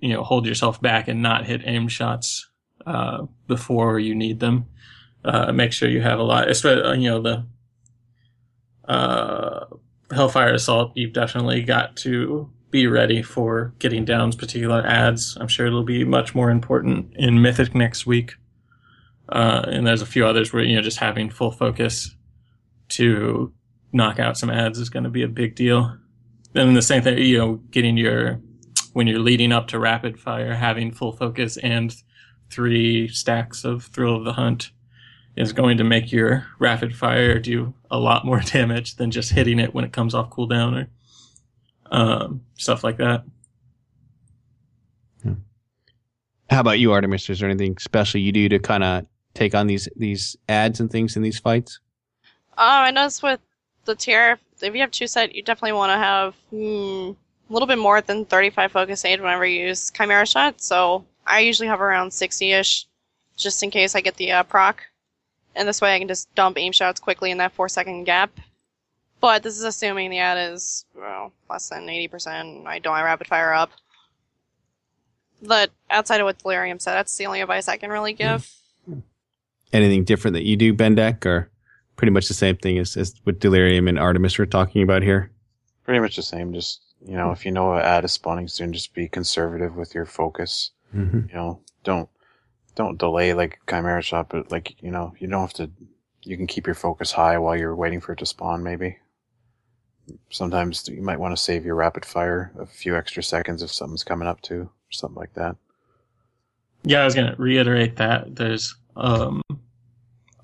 you know, hold yourself back and not hit aim shots uh, before you need them. Uh, make sure you have a lot, especially you know the uh, Hellfire Assault. You've definitely got to be ready for getting down particular ads. I'm sure it'll be much more important in Mythic next week. Uh, and there's a few others where, you know, just having full focus to knock out some ads is going to be a big deal. Then the same thing, you know, getting your, when you're leading up to rapid fire, having full focus and three stacks of Thrill of the Hunt is going to make your rapid fire do a lot more damage than just hitting it when it comes off cooldown or um, stuff like that. How about you, Artemis? Is there anything special you do to kind of take on these these ads and things in these fights? Um, I noticed with the tier, if you have two set, you definitely want to have hmm, a little bit more than 35 focus aid whenever you use Chimera Shot. So I usually have around 60-ish, just in case I get the uh, proc. And this way I can just dump aim shots quickly in that 4 second gap. But this is assuming the ad is, well, less than 80%. I don't have rapid fire up. But outside of what Delirium said, that's the only advice I can really give. Anything different that you do, Bendak, or pretty much the same thing as, as what Delirium and Artemis were talking about here? Pretty much the same. Just You know, if you know an ad is spawning soon, just be conservative with your focus. Mhm. You know, don't don't delay like Chimera Shot, but like you know, you don't have to. You can keep your focus high while you're waiting for it to spawn. Maybe. Sometimes you might want to save your rapid fire a few extra seconds if something's coming up too, or something like that. Yeah, I was to reiterate that. There's um,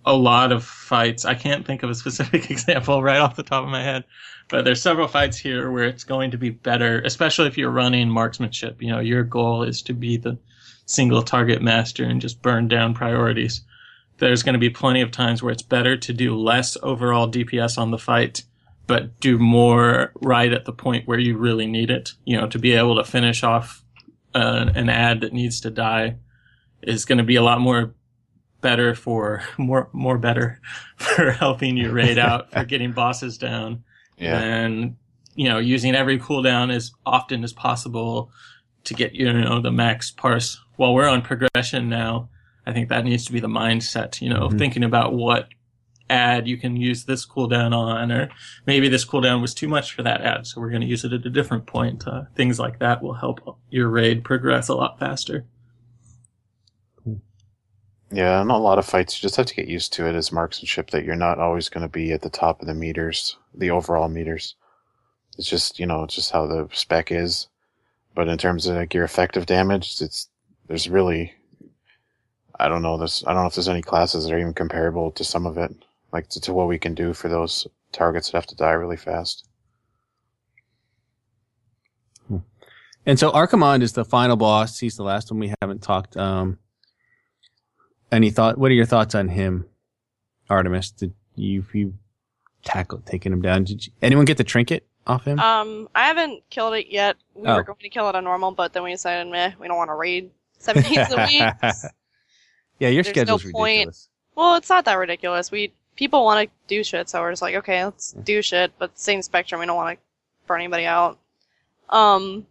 a lot of fights. I can't think of a specific example right off the top of my head, but there's several fights here where it's going to be better, especially if you're running marksmanship. You know, your goal is to be the single target master and just burn down priorities. There's going to be plenty of times where it's better to do less overall DPS on the fight, but do more right at the point where you really need it. You know, to be able to finish off uh, an ad that needs to die is going to be a lot more better for more more better for helping you raid out for getting bosses down Yeah. and you know using every cooldown as often as possible to get you know the max parse while we're on progression now i think that needs to be the mindset you know Mhm. thinking about what ad you can use this cooldown on or maybe this cooldown was too much for that ad so we're going to use it at a different point uh, things like that will help your raid progress a lot faster Yeah, not a lot of fights. You just have to get used to it as marksmanship that you're not always going to be at the top of the meters, the overall meters. It's just, you know, just how the spec is. But in terms of like your effective damage, it's, there's really, I don't know this, I don't know if there's any classes that are even comparable to some of it, like to, to what we can do for those targets that have to die really fast. And so Archimonde is the final boss. He's the last one we haven't talked. Um, any thought? What are your thoughts on him, Artemis? Did you you tackle taking him down? Did you, anyone get the trinket off him? Um, I haven't killed it yet. We Oh. were going to kill it on normal, but then we decided, meh, we don't want to raid seven days a week. yeah, your there's no schedule's point. ridiculous. Well, it's not that ridiculous. We people want to do shit, so we're just like, okay, let's do shit. But same spectrum, we don't want to burn anybody out. Um,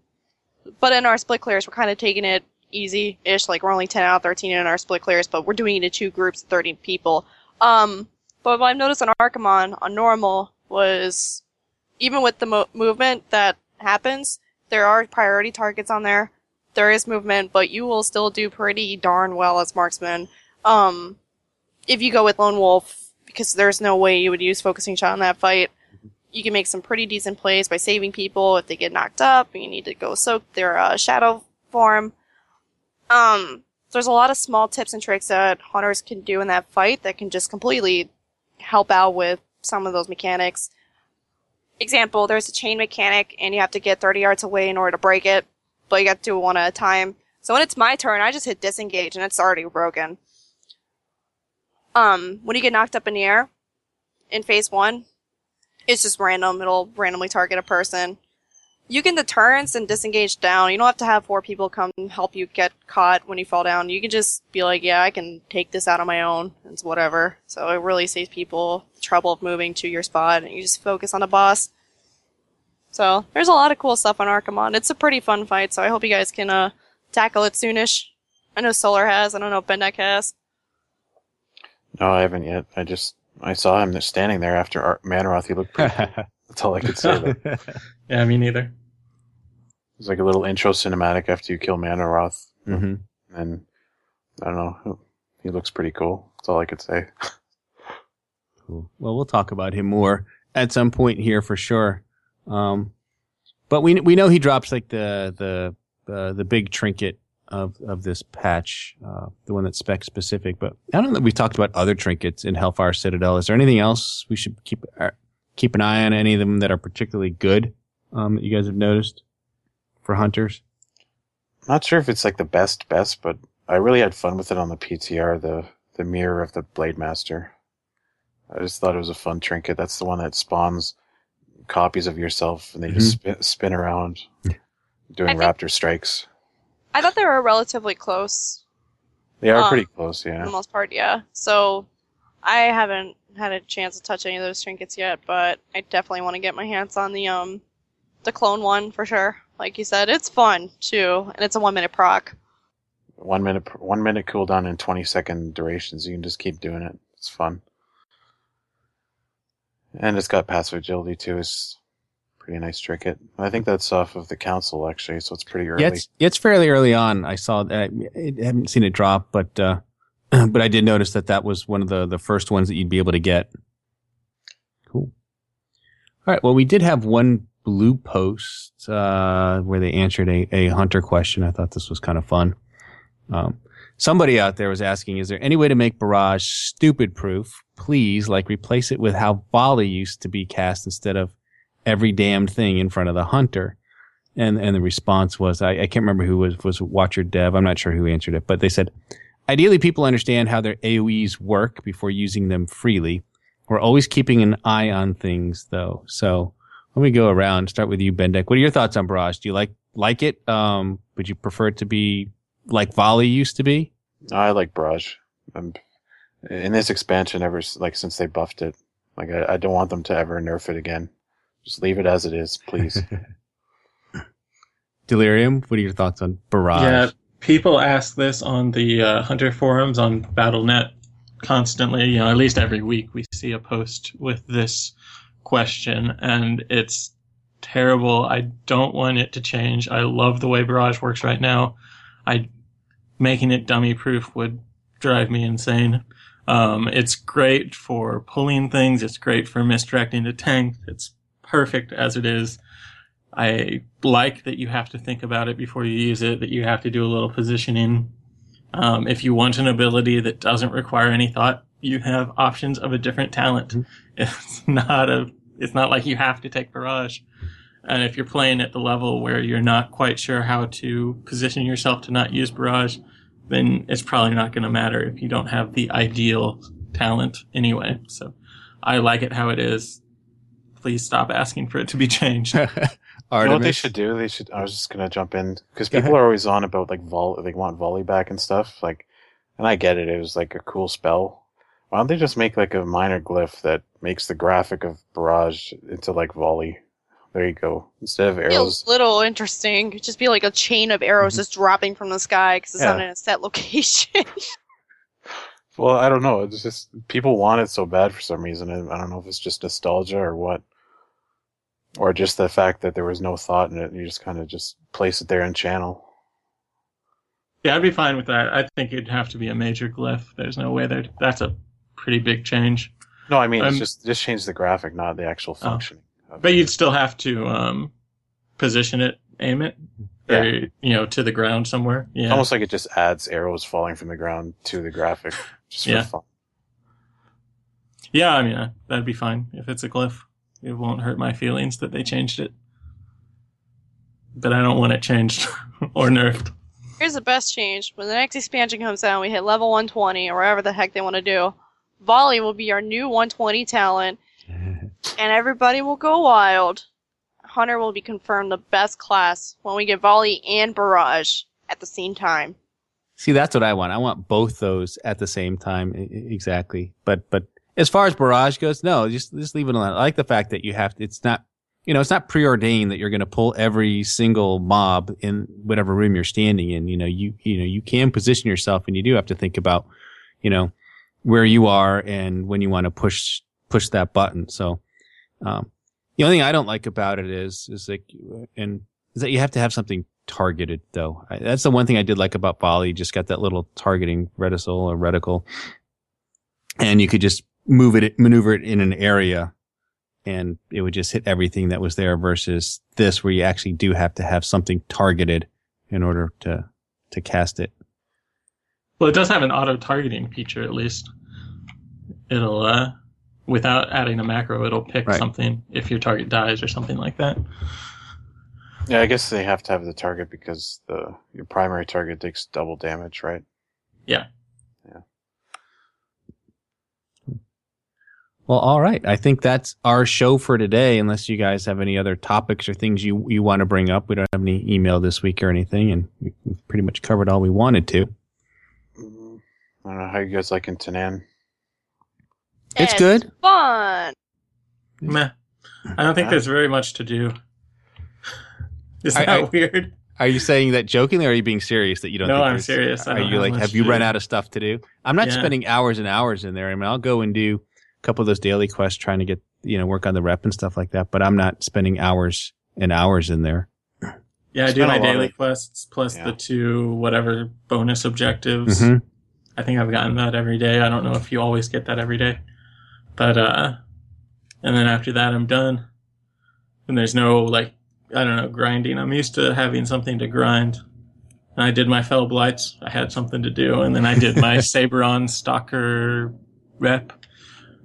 but in our split clears, we're kind of taking it easy-ish. Like we're only ten out of thirteen in our split clears, but we're doing it in two groups of thirty people. Um, but what I've noticed on Archimonde on normal was even with the mo- movement that happens, there are priority targets on there. There is movement, but you will still do pretty darn well as marksman. Um, if you go with Lone Wolf, because there's no way you would use focusing shot in that fight, you can make some pretty decent plays by saving people if they get knocked up and you need to go soak their uh, shadow form. Um, there's a lot of small tips and tricks that hunters can do in that fight that can just completely help out with some of those mechanics. Example, there's a chain mechanic and you have to get 30 yards away in order to break it, but you got to do it one at a time. So when it's my turn, I just hit disengage and it's already broken. Um, when you get knocked up in the air in phase one, it's just random. It'll randomly target a person. You can deterrence and disengage down. You don't have to have four people come help you get caught when you fall down. You can just be like, yeah, I can take this out on my own. It's whatever. So it really saves people the trouble of moving to your spot and you just focus on the boss. So there's a lot of cool stuff on Archimonde. It's a pretty fun fight, so I hope you guys can uh, tackle it soonish. I know Solar has. I don't know if Bendak has. No, I haven't yet. I just, I saw him standing there after Ar- Mannoroth. He looked pretty cool. That's all I could say. yeah me neither It's like a little intro cinematic after you kill Mannoroth. hmm And I don't know. He looks pretty cool. That's all I could say. Cool. Well, we'll talk about him more at some point here for sure. Um, but we we know he drops like the the uh, the big trinket of of this patch, uh, the one that's spec specific. But I don't know that we've talked about other trinkets in Hellfire Citadel. Is there anything else we should keep uh, keep an eye on? Any of them that are particularly good um, that you guys have noticed for hunters? Not sure if it's like the best best, but I really had fun with it on the PTR. The the mirror of the Blade Master. I just thought it was a fun trinket. That's the one that spawns copies of yourself, and they just spin, spin around doing I think- raptor strikes. I thought they were relatively close They are Um, pretty close, yeah. for the most part, yeah. So I haven't had a chance to touch any of those trinkets yet, but I definitely want to get my hands on the um the clone one for sure. Like you said, it's fun too, and it's a one minute proc. One minute, one minute cooldown and twenty second durations. You can just keep doing it. It's fun, and it's got passive agility too. It's pretty nice trinket. I think that's off of the council actually, so it's pretty early. Yeah, it's, it's fairly early on. I saw that. I haven't seen it drop, but uh, but I did notice that that was one of the the first ones that you'd be able to get. Cool. All right. Well, we did have one blue post uh, where they answered a, a hunter question. I thought this was kind of fun. Um, somebody out there was asking, is there any way to make Barrage stupid proof? Please, like replace it with how volley used to be cast instead of every damned thing in front of the hunter. And and the response was, I, I can't remember who was was Watcher Dev. I'm not sure who answered it, but they said, ideally people understand how their AOE's work before using them freely. We're always keeping an eye on things though. So let me go around. Start with you, Bendak. What are your thoughts on Barrage? Do you like like it? Um, would you prefer it to be like Volley used to be? I like Barrage. I'm, in this expansion, ever like since they buffed it, like I, I don't want them to ever nerf it again. Just leave it as it is, please. Delirium. What are your thoughts on Barrage? Yeah, people ask this on the uh, Hunter forums on BattleNet constantly. You know, at least every week we see a post with this question, and it's terrible. I don't want it to change. I love the way Barrage works right now. I making it dummy proof would drive me insane. Um, it's great for pulling things. It's great for misdirecting the tank. It's perfect as it is. I like that you have to think about it before you use it, that you have to do a little positioning. Um, if you want an ability that doesn't require any thought, you have options of a different talent. It's not a, it's not like you have to take barrage. And if you're playing at the level where you're not quite sure how to position yourself to not use barrage, then it's probably not going to matter if you don't have the ideal talent anyway. So I like it how it is. Please stop asking for it to be changed. You know what they should do? They should. I was just gonna jump in because people ahead. are always on about like vol. They want volley back and stuff. Like, and I get it. It was like a cool spell. Why don't they just make like a minor glyph that makes the graphic of barrage into like volley? There you go. Instead of arrows. Feels little interesting. It'd just be like a chain of arrows Mhm. just dropping from the sky because it's not in a set location. Well, I don't know. It's just people want it so bad for some reason. I don't know if it's just nostalgia or what, or just the fact that there was no thought in it. And you just kind of just place it there in channel. Yeah, I'd be fine with that. I think it'd have to be a major glyph. There's no way that that's a pretty big change. No, I mean Um, it's just just change the graphic, not the actual Oh. functioning. of But it. you'd still have to um, position it, aim it, or you know, to the ground somewhere. Yeah, almost like it just adds arrows falling from the ground to the graphic, just for Yeah. fun. yeah. I mean, uh, that'd be fine if it's a glyph. It won't hurt my feelings that they changed it. But I don't want it changed or nerfed. Here's the best change. When the next expansion comes out, we hit level 120 or whatever the heck they want to do. Volley will be our new 120 talent, and everybody will go wild. Hunter will be confirmed the best class when we get Volley and Barrage at the same time. See, that's what I want. I want both those at the same time. I- I- Exactly. But but as far as barrage goes, no, just just leave it alone. I like the fact that you have to, it's not you know, it's not preordained that you're going to pull every single mob in whatever room you're standing in. You know, you you know, you can position yourself and you do have to think about, you know, where you are and when you want to push push that button. So um the only thing I don't like about it is is like and is that you have to have something targeted though. I, that's the one thing I did like about volley. You Just got that little targeting reticle or reticle, and you could just move it, maneuver it in an area, and it would just hit everything that was there. Versus this, where you actually do have to have something targeted in order to to cast it. Well, it does have an auto targeting feature at least. It'll, uh, without adding a macro, it'll pick Right. something if your target dies or something like that. Yeah, I guess they have to have the target because the your primary target takes double damage, right? Yeah. Well, all right. I think that's our show for today. Unless you guys have any other topics or things you you want to bring up, we don't have any email this week or anything, and we- we've pretty much covered all we wanted to. Mm, I don't know how you guys like in Tanaan. It's good. Fun. Meh. I don't think there's very much to do. Is I- that I- weird? Are you saying that jokingly, or are you being serious that you don't? No, think I'm there's- serious. I Are don't you have like, have you run out of stuff to do? I'm not Yeah. spending hours and hours in there. I mean, I'll go and do a couple of those daily quests, trying to get you know, work on the rep and stuff like that. But I'm not spending hours and hours in there. Yeah, I do my daily of- quests plus Yeah. the two whatever bonus objectives. Mhm. I think I've gotten that every day. I don't know if you always get that every day. But uh and then after that I'm done. And there's no like I don't know, grinding. I'm used to having something to grind. And I did my felblights. I had something to do, and then I did my Saberon Stalker rep,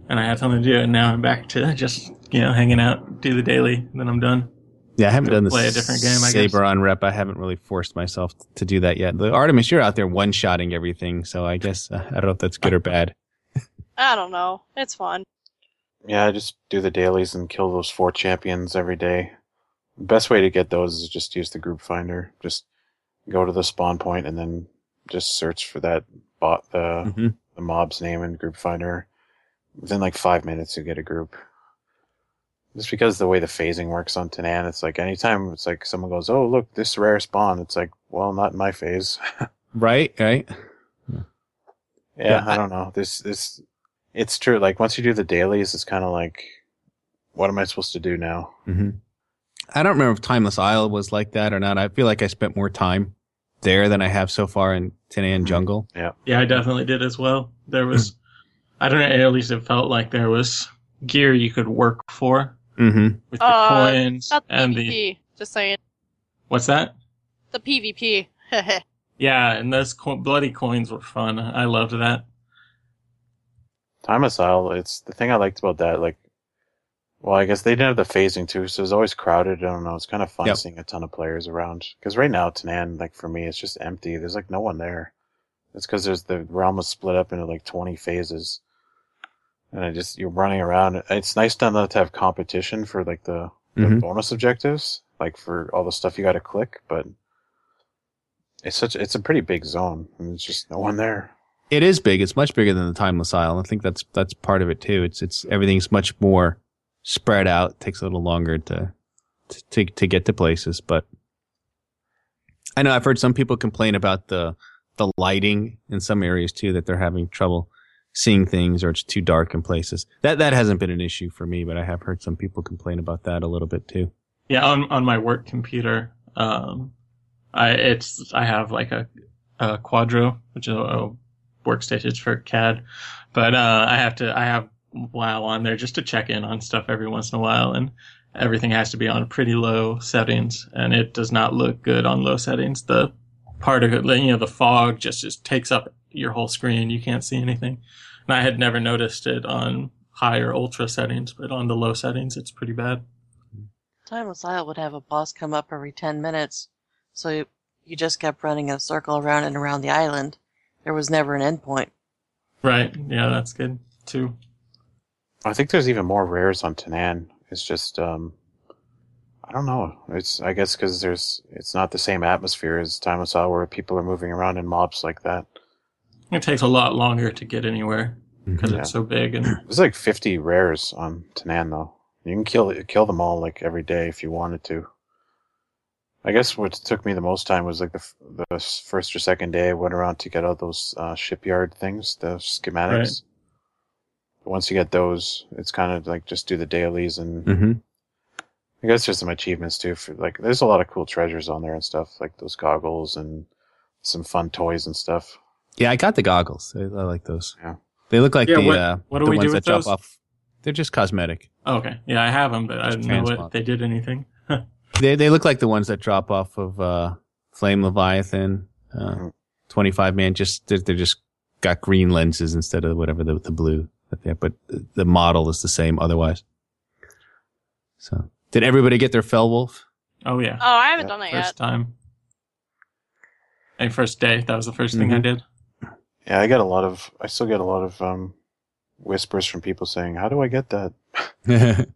and I had something to do. And now I'm back to just you know hanging out, do the daily, and then I'm done. Yeah, I haven't done the play a different game, I guess. Saber on rep. I haven't really forced myself to do that yet. The Artemis, you're out there one shotting everything, so I guess uh, I don't know if that's good or bad. I don't know. It's fun. Yeah, I just do the dailies and kill those four champions every day. The best way to get those is just use the group finder. Just go to the spawn point and then just search for that bot the hmm the mob's name in group finder. Within like five minutes you get a group. Just because the way the phasing works on Tanaan, it's like anytime it's like someone goes, Oh look, this rare spawn, it's like, well, not in my phase. Right, right. Yeah, Yeah, I- I don't know. This this it's true. Like once you do the dailies, it's kind of like, what am I supposed to do now? hmm I don't remember if Timeless Isle was like that or not. I feel like I spent more time there than I have so far in Tanaan Mhm. Jungle. Yeah, I definitely did as well. There was, I don't know, at least it felt like there was gear you could work for hmm with the Uh, coins Not the and the PvP. Just saying. what's that? The PvP. Yeah, and those co- bloody coins were fun. I loved that. Timeless Isle, it's the thing I liked about that. Like, well, I guess they didn't have the phasing too, so it was always crowded. I don't know. It's kind of fun Yep. seeing a ton of players around. Because right now, Tanaan, like for me, it's just empty. There's like no one there. It's because there's the realm was split up into like 20 phases, and I just you're running around. It's nice to not to have competition for like the, the Mhm. bonus objectives, like for all the stuff you got to click, but. It's such it's a pretty big zone, and there's just no one there. It is big. It's much bigger than the Timeless Isle. I think that's that's part of it too. It's it's everything's much more spread out. It takes a little longer to to to get to places, but I know I've heard some people complain about the the lighting in some areas too that they're having trouble seeing things or it's too dark in places. That that hasn't been an issue for me, but I have heard some people complain about that a little bit too. Yeah, on on my work computer, um, I it's I have like a, a Quadro, which is a, workstation for CAD, but uh, I have to I have WoW on there just to check in on stuff every once in a while, and everything has to be on pretty low settings, and it does not look good on low settings. The particle, you know, the fog just just takes up your whole screen. You can't see anything, and I had never noticed it on higher ultra settings, but on the low settings, it's pretty bad. Timeless Isle would have a boss come up every 10 minutes, so you, you just kept running in a circle around and around the island. There was never an end point. Right. Yeah, that's good too. I think there's even more rares on Tanaan. It's just, um, I don't know. It's, I guess because there's, it's not the same atmosphere as Time of Saw where people are moving around in mobs like that. It takes a lot longer to get anywhere because Yeah. it's so big and There's like 50 rares on Tanaan though. You can kill, kill them all like every day if you wanted to. I guess what took me the most time was like the, the first or second day I went around to get all those, uh, shipyard things, the schematics. Once you get those, it's kind of like just do the dailies and hmm I guess there's some achievements too. For like, there's a lot of cool treasures on there and stuff, like those goggles and some fun toys and stuff. Yeah, I got the goggles. I, I like those. Yeah. They look like Yeah, the what- uh, what do the we do ones with that drop those? off. They're just cosmetic. okay. Yeah, I have them, but I Just didn't know what they did anything. They they look like the ones that drop off of uh, Flame Leviathan, uh, Mhm. twenty five man. Just they're, they're just got green lenses instead of whatever the the blue that they have, but the model is the same otherwise. So, did everybody get their Fellwolf? Oh yeah, Oh, I haven't Yeah, done that first yet. time. Hey, first day. That was the 1st thing I Mhm. did. Yeah, I get a lot of, I still get a lot of um, whispers from people saying, "How do I get that?"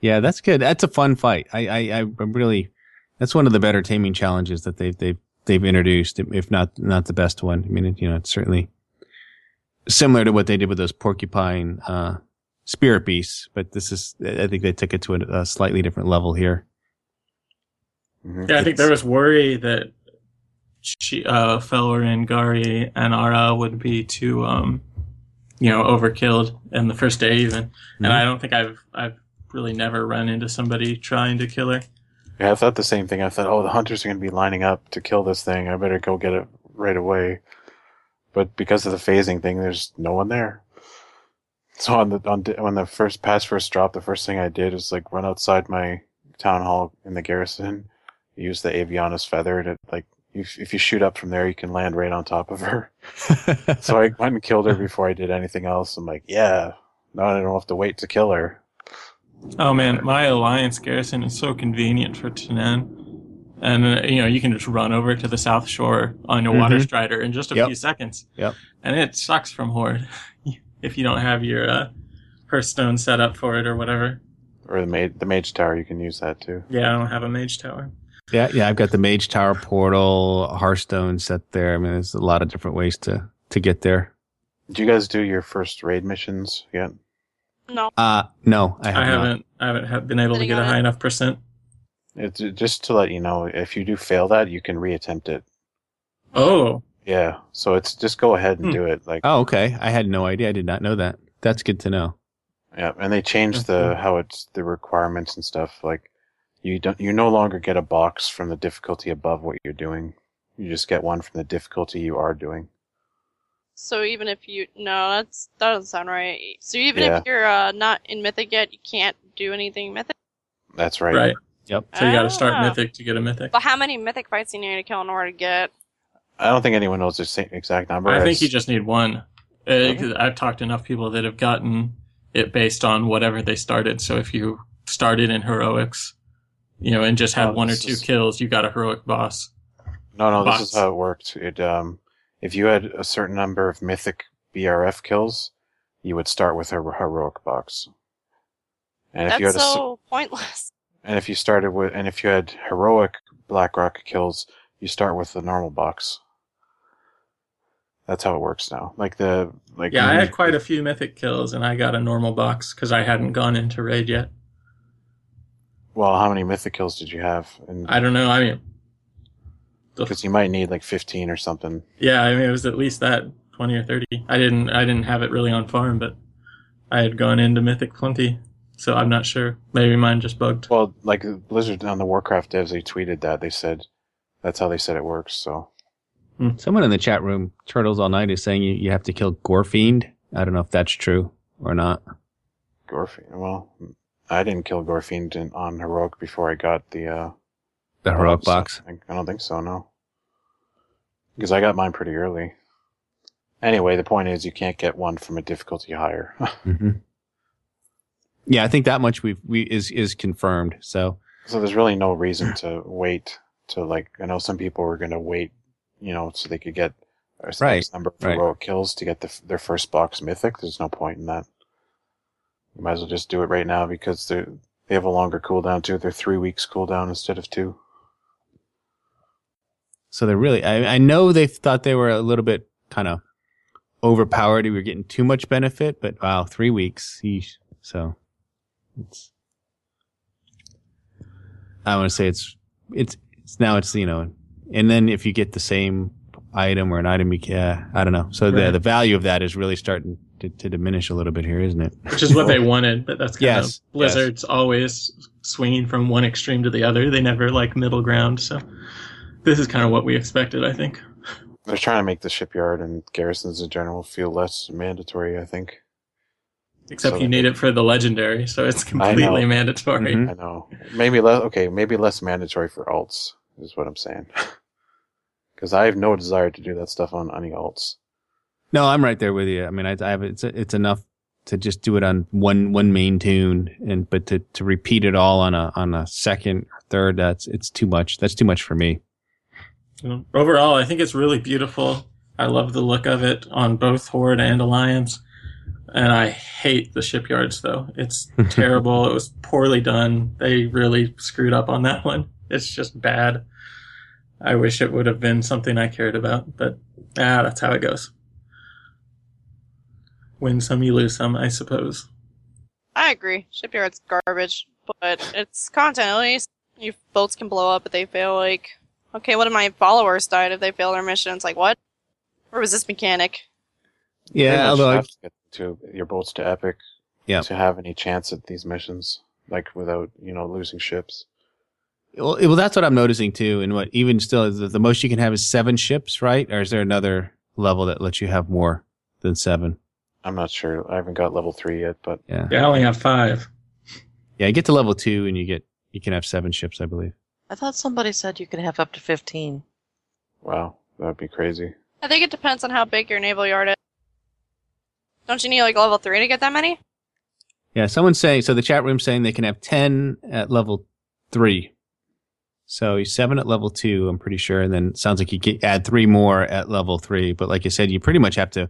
yeah, that's good. That's a fun fight. I I I I'm really that's one of the better taming challenges that they've they've they've introduced, if not not the best one. I mean, it, you know, it's certainly similar to what they did with those porcupine uh, spirit beasts, but this is I think they took it to a, a slightly different level here. Mhm. Yeah, I think It's- there was worry that she, uh, Felrin, Gari, and Ara would be too um, you know, overkilled in the first day even. And Mhm. I don't think I've I've really never run into somebody trying to kill her. Yeah, I thought the same thing. I thought, oh, the hunters are going to be lining up to kill this thing. I better go get it right away. But because of the phasing thing, there's no one there. So on the on the- when the first pass first drop, the first thing I did was like run outside my town hall in the garrison, use the Aviana's feather to like if if you shoot up from there, you can land right on top of her. So I went and killed her before I did anything else. I'm like, yeah, now I don't have to wait to kill her. Oh man, my alliance garrison is so convenient for Tanaan. And uh, you know, you can just run over to the south shore on your water Mhm. strider in just a Yep. few seconds. Yep. And it sucks from Horde if you don't have your uh, Hearthstone set up for it or whatever. Or the mage, the mage tower, you can use that too. Yeah, I don't have a mage tower. Yeah, yeah. I've got the Mage Tower portal, Hearthstone set there. I mean, there's a lot of different ways to to get there. Did you guys do your first raid missions yet? No. Uh no, I, have I not. haven't I haven't been able to get a high it. enough percent. It's just to let you know, if you do fail that, you can reattempt it. Oh, Yeah, so it's just go ahead and Hmm. do it. Like, Oh, okay. I had no idea. I did not know that. That's good to know. yeah, and they changed the how it's the requirements and stuff. Like, you don't, you no longer get a box from the difficulty above what you're doing. You just get one from the difficulty you are doing. So even if you no, that's that doesn't sound right. So even Yeah. if you're uh, not in Mythic yet, you can't do anything Mythic. That's right. right. Yep. So you got to start Ah. mythic to get a mythic. But how many Mythic fights do you need to kill in order to get? I don't think anyone knows the same exact number. I think you just need one. Uh, 'cause I've talked to enough people that have gotten it based on whatever they started. So if you started in heroics, you know, and just had Oh, one or two is- kills, you got a heroic boss. No, no, this box. is how it worked. It um, if you had a certain number of mythic BRF kills, you would start with a heroic box. And if you That's had a, s- so pointless. and if you started with, and if you had heroic BlackRock kills, you start with the normal box. That's how it works now. Like the like. Yeah, I had quite a few mythic kills, and I got a normal box because I hadn't gone into raid yet. Well, how many mythic kills did you have? And I don't know. I mean, because you might need like fifteen or something. yeah, I mean, it was at least that twenty or thirty. I didn't, I didn't have it really on farm, but I had gone into mythic plenty, so I'm not sure. Maybe mine just bugged. Well, like Blizzard on the Warcraft devs, they tweeted that they said that's how they said it works. So hmm. Someone in the chat room, Turtles All Night, is saying you, you have to kill Gorefiend. I don't know if that's true or not. Gorefiend. Well, I didn't kill Gorefiend on heroic before I got the uh, The heroic box. I, I don't think so. No, because I got mine pretty early. Anyway, the point is you can't get one from a difficulty higher. hmm Yeah, I think that much we we is is confirmed. So so there's really no reason to wait to like. I know some people were going to wait, you know, so they could get a Right, number of right. heroic kills to get the, their first box mythic. There's no point in that. You might as well just do it right now because they they have a longer cooldown too. They're three weeks cooldown instead of two. so they're really. I, I know they thought they were a little bit kind of overpowered. We were getting too much benefit, but wow, three weeks. Yeesh. So it's. I want to say it's it's it's now it's you know, and then if you get the same item or an item you can, I don't know. So the the value of that is really starting to, to diminish a little bit here, isn't it? which is what they wanted. But that's kind Yes, of Blizzard's always swinging from one extreme to the other. They never like middle ground. So this is kind of what we expected, I think. They're trying to make the shipyard and garrisons in general feel less mandatory. I think. Except So- you need it for the legendary, so it's completely know. mandatory. Mhm. I know. Maybe less. Okay, maybe less mandatory for alts is what I'm saying. Because I have no desire to do that stuff on any alts. No, I'm right there with you. I mean, I, I have it's it's enough to just do it on one one main tune, and but to, to repeat it all on a on a second, or third, that's it's too much. That's too much for me. Overall, I think it's really beautiful. I love the look of it on both Horde and Alliance. And I hate the shipyards, though. It's terrible. it was poorly done. They really screwed up on that one. It's just bad. I wish it would have been something I cared about, but ah, that's how it goes. Win some, you lose some, I suppose. I agree. Shipyard's garbage, but it's content. At least your boats can blow up if they fail. Like, okay, what if my followers died if they fail their mission? It's like what? Or was this mechanic? Yeah, much although I, have to get to your boats to epic. Yeah. To have any chance at these missions, like without you know losing ships. Well, well, that's what I'm noticing too. And what even still, the, the most you can have is seven ships, right? Or is there another level that lets you have more than seven? I'm not sure. I haven't got level three yet, but Yeah. Yeah, I only have five. Yeah. You get to level two and you get, you can have seven ships, I believe. I thought somebody said you could have up to 15. wow, that'd be crazy. I think it depends on how big your naval yard is. Don't you need like level three to get that many? Yeah. Someone's saying, so the chat room's saying they can have 10 at level three. So he's seven at level two, I'm pretty sure. And then it sounds like you get add three more at level three. But like I said, you pretty much have to,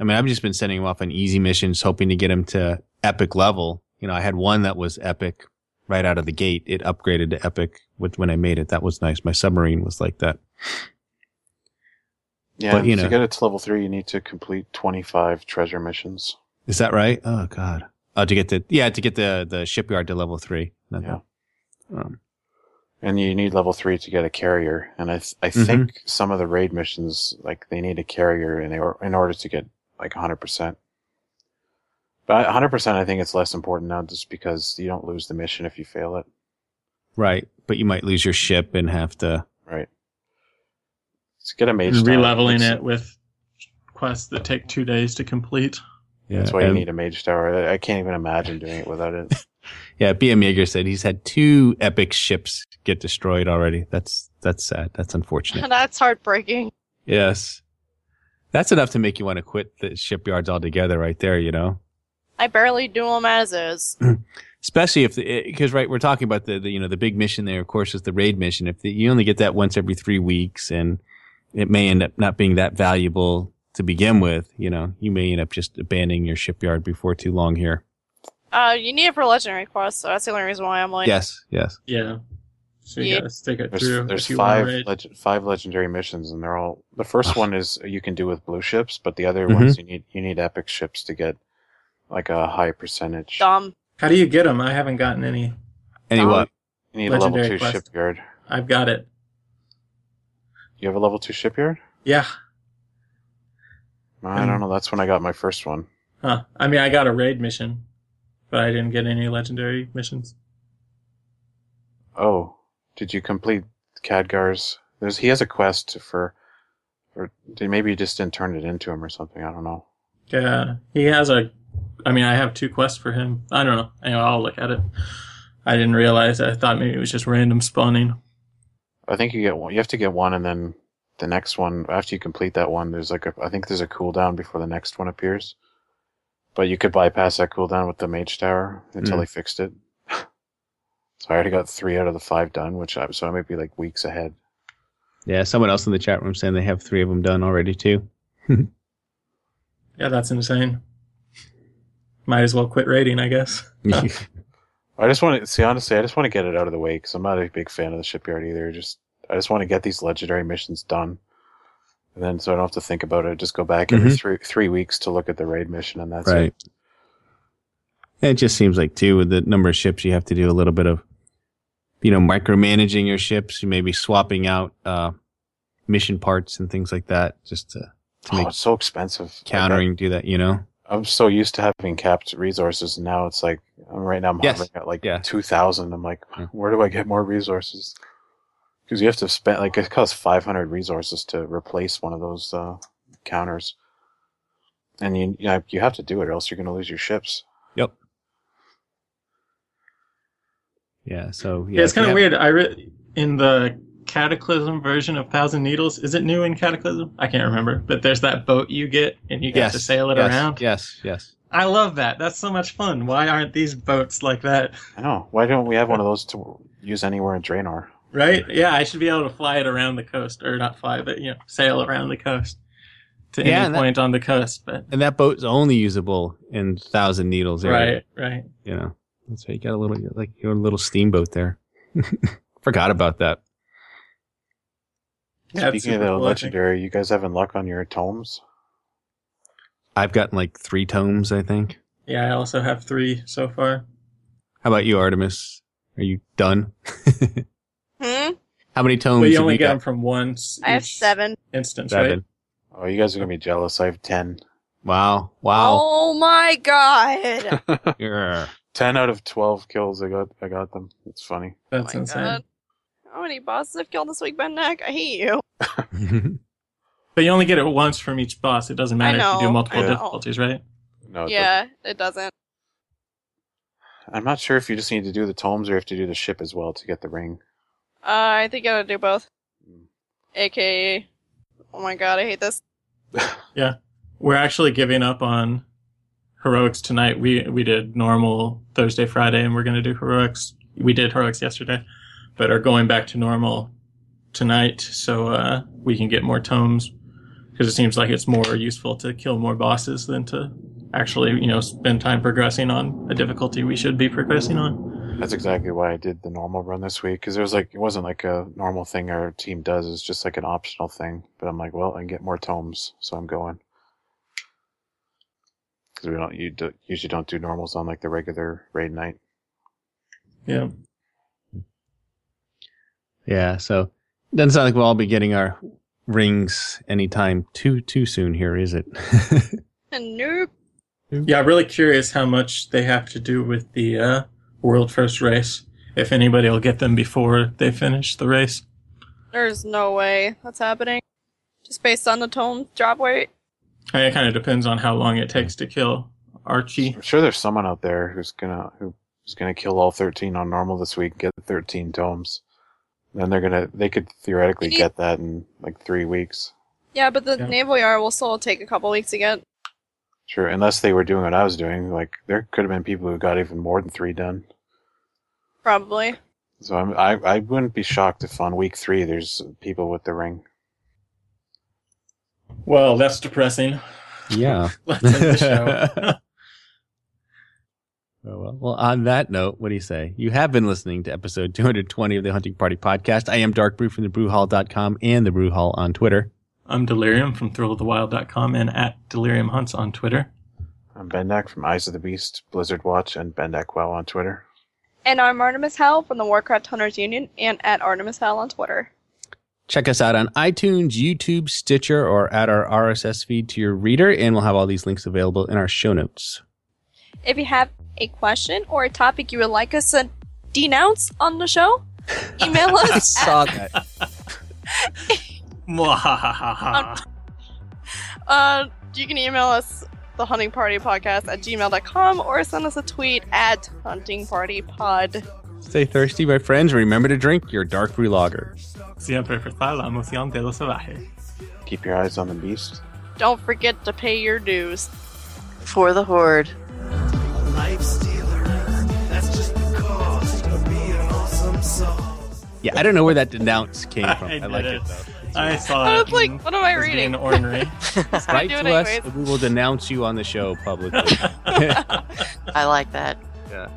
I mean, I've just been sending him off on easy missions, hoping to get him to epic level. You know, I had one that was epic right out of the gate. It upgraded to epic with when I made it. That was nice. My submarine was like that. Yeah, But, you to get it to level three, you need to complete 25 treasure missions. Is that right? Oh God. Oh, to get the yeah to get the the shipyard to level three. Not Yeah. um, And you need level three to get a carrier. And I, th- I Mhm. think some of the raid missions, like they need a carrier in, or- in order to get like 100%. But 100%, I think it's less important now just because you don't lose the mission if you fail it. right, but you might lose your ship and have to. Right. Let's get a mage. And tower. releveling That's- it with quests that take two days to complete. Yeah, That's why you need a mage tower. I- I can't even imagine doing it without it. Yeah, BM Yeager said he's had two epic ships get destroyed already. That's that's sad. That's unfortunate. That's heartbreaking. yes, that's enough to make you want to quit the shipyards altogether, right there. You know. I barely do them as is. especially if because right we're talking about the, the you know the big mission there of course is the raid mission if the, you only get that once every three weeks and it may end up not being that valuable to begin with you know you may end up just abandoning your shipyard before too long here Uh, you need it for legendary quests, so that's the only reason why I'm like, yes yes Yeah. So you Yeah. gotta stick it There's, through. there's if you wanna five leg- five legendary missions, and they're all. The first one is you can do with blue ships, but the other Mhm. ones you need you need epic ships to get like a high percentage. dumb. How do you get them? I haven't gotten any. any what You need a level Legendary two quest. shipyard. I've got it. You have a level two shipyard? Yeah. I don't know. That's when I got my first one. Huh. I mean, I got a raid mission, but I didn't get any legendary missions. Oh, did you complete Khadgar's? There's he has a quest for, or maybe you just didn't turn it into him or something. I don't know. Yeah, he has a. I mean, I have two quests for him. I don't know. Anyway, I'll look at it. I didn't realize. I thought maybe it was just random spawning. I think you get one. You have to get one, and then the next one after you complete that one, there's like a. I think there's a cooldown before the next one appears. But you could bypass that cooldown with the mage tower until Mm. they fixed it. So I already got three out of the five done, which I'm so I might be like weeks ahead. yeah someone else in the chat room saying they have three of them done already too Yeah, that's insane. Might as well quit raiding, I guess. I just want to see honestly. I just want to get it out of the way because I'm not a big fan of the shipyard either. Just I just want to get these legendary missions done, and then so I don't have to think about it. Just go back every Mhm. three three weeks to look at the raid mission, and that's right it. it just seems like too with the number of ships you have to do a little bit of you know micromanaging your ships you maybe swapping out uh mission parts and things like that just to, to Oh, make it's so expensive. Like, countering do that you know I, am so used to having capped resources, and now it's like I'm right now I'm Yes. hovering at like Yeah. two thousand. I'm like, where do I get more resources? Because you have to spend like it costs 500 resources to replace one of those uh, counters, and you you, you have to do it, or else you're going to lose your ships. Yeah. So yeah, Yeah, it's kind of have- weird. I re- in the Cataclysm version of Thousand Needles. Is it new in Cataclysm? I can't remember. But there's that boat you get, and you get Yes. to sail it yes, around. Yes. Yes. I love that. That's so much fun. Why aren't these boats like that? I know. Why don't we have one of those to use anywhere in Draenor? Right? Yeah, I should be able to fly it around the coast, or not fly, but you know, sail around the coast to Yeah, any and that- point on the coast. But And that boat's only usable in Thousand Needles area. right, right. You know, that's why you got a little like your little steamboat there. Forgot about that. Yeah, Speaking of the cool, legendary, you guys having luck on your tomes? I've gotten like three tomes, I think. Yeah, I also have three so far. How about you, Artemis? Are you done? Hmm? How many tomes? But you only you got? them from once. I have seven. instance, right? Seven. Oh, you guys are gonna be jealous. I have ten. Wow. Wow. Oh my god. Yeah. Ten out of twelve kills. I got. I got them. It's funny. That's oh my insane. god. How many bosses have killed this week, Bendak? I hate you. But you only get it once from each boss. It doesn't matter if you do multiple I know. difficulties, right? No. it yeah, it doesn't. doesn't. I'm not sure if you just need to do the tomes or if to do the ship as well to get the ring. Uh, I think I gotta do both. AKA. Oh my god, I hate this. Yeah, we're actually giving up on heroics tonight. We we did normal Thursday, Friday, and we're gonna do heroics. We did heroics yesterday, but are going back to normal tonight so uh, we can get more tomes because it seems like it's more useful to kill more bosses than to actually you know spend time progressing on a difficulty we should be progressing on. That's exactly why I did the normal run this week because it was like it wasn't like a normal thing our team does. It's just like an optional thing. But I'm like, well, I can get more tomes, so I'm going. Because we don't you do, usually don't do normals on like the regular raid night. Yeah. yeah. So doesn't sound like we'll all be getting our rings anytime too too soon here, is it? Nope. Yeah, I'm really curious how much they have to do with the uh, world first race. If anybody will get them before they finish the race. There's no way that's happening. Just based on the tome drop weight. I mean, it kind of depends on how long it hmm. takes to kill Archie. I'm sure there's someone out there who's gonna who's gonna kill all 13 on normal this week, get 13 tomes. Then they're gonna they could theoretically You get that in like three weeks. Yeah, but the Yeah. naval yard will still take a couple weeks to get. Sure, unless they were doing what I was doing, like there could have been people who got even more than three done. Probably. So I'm, I I wouldn't be shocked if on week three there's people with the ring. Well, that's depressing. yeah. Let's end the show. Oh, well, well, on that note, what do you say? You have been listening to episode 220 of the Hunting Party podcast. I am Dark Brew from thebrewhall.com and the Brew Hall on Twitter. I'm Delirium from thrillofthewild.com and at Delirium Hunts on Twitter. I'm Bendak from Eyes of the Beast, Blizzard Watch, and Bendak Wow on Twitter. And I'm Artemis Hell from the Warcraft Hunters Union and at Artemis Hell on Twitter. Check us out on iTunes, YouTube, Stitcher, or add our RSS feed to your reader, and we'll have all these links available in our show notes. If you have a question or a topic you would like us to denounce on the show, email us I at, that. Uh, you can email us the hunting party podcast at gmail.com or send us a tweet at hunting party pod. Stay thirsty, my friends. Remember to drink your Dark Brew Lager. Siempre está la emoción de lo salvaje. Keep your eyes on the beast. Don't forget to pay your dues. For the Horde. Life stealer. That's just the cost of being awesome sauce. Yeah, I don't know where that denounce came from. I, I like it it. though. I saw I it. was like, what am I reading? being ornery. Write to us, and we will denounce you on the show publicly. I like that. yeah.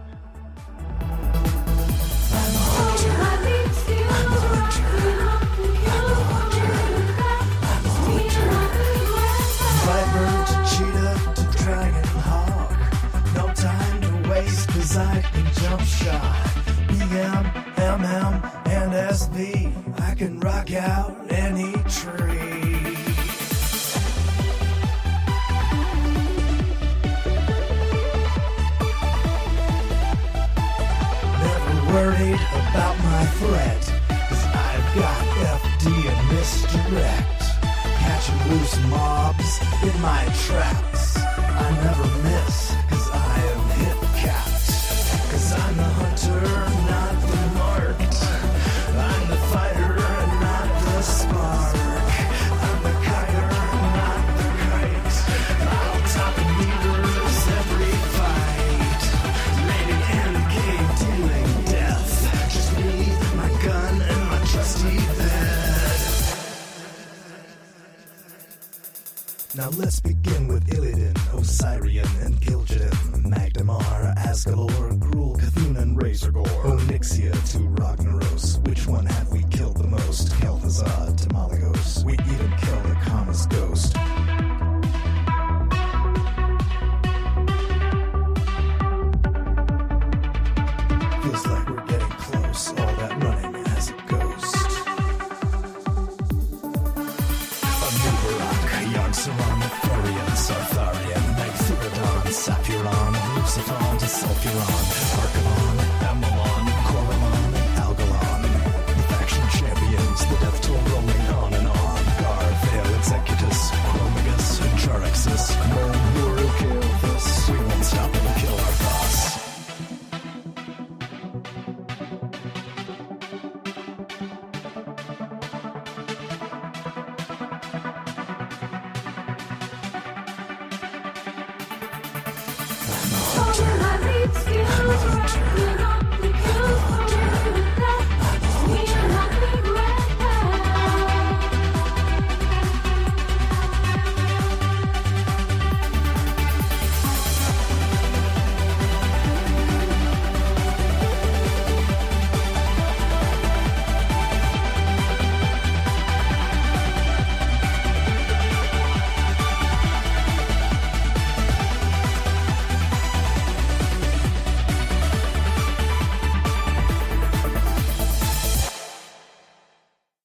Waste, cause I can jump shot. BM, MM, and SV. I can rock out any tree. Never worried about my threat, cause I've got FD and misdirect. Catching loose mobs in my traps. I never miss, let's begin with Illidan, Osirian, and Gil'jadan, Magdamar, Azgalor, Gruul, Cthulhu, and Razorgore, Onyxia to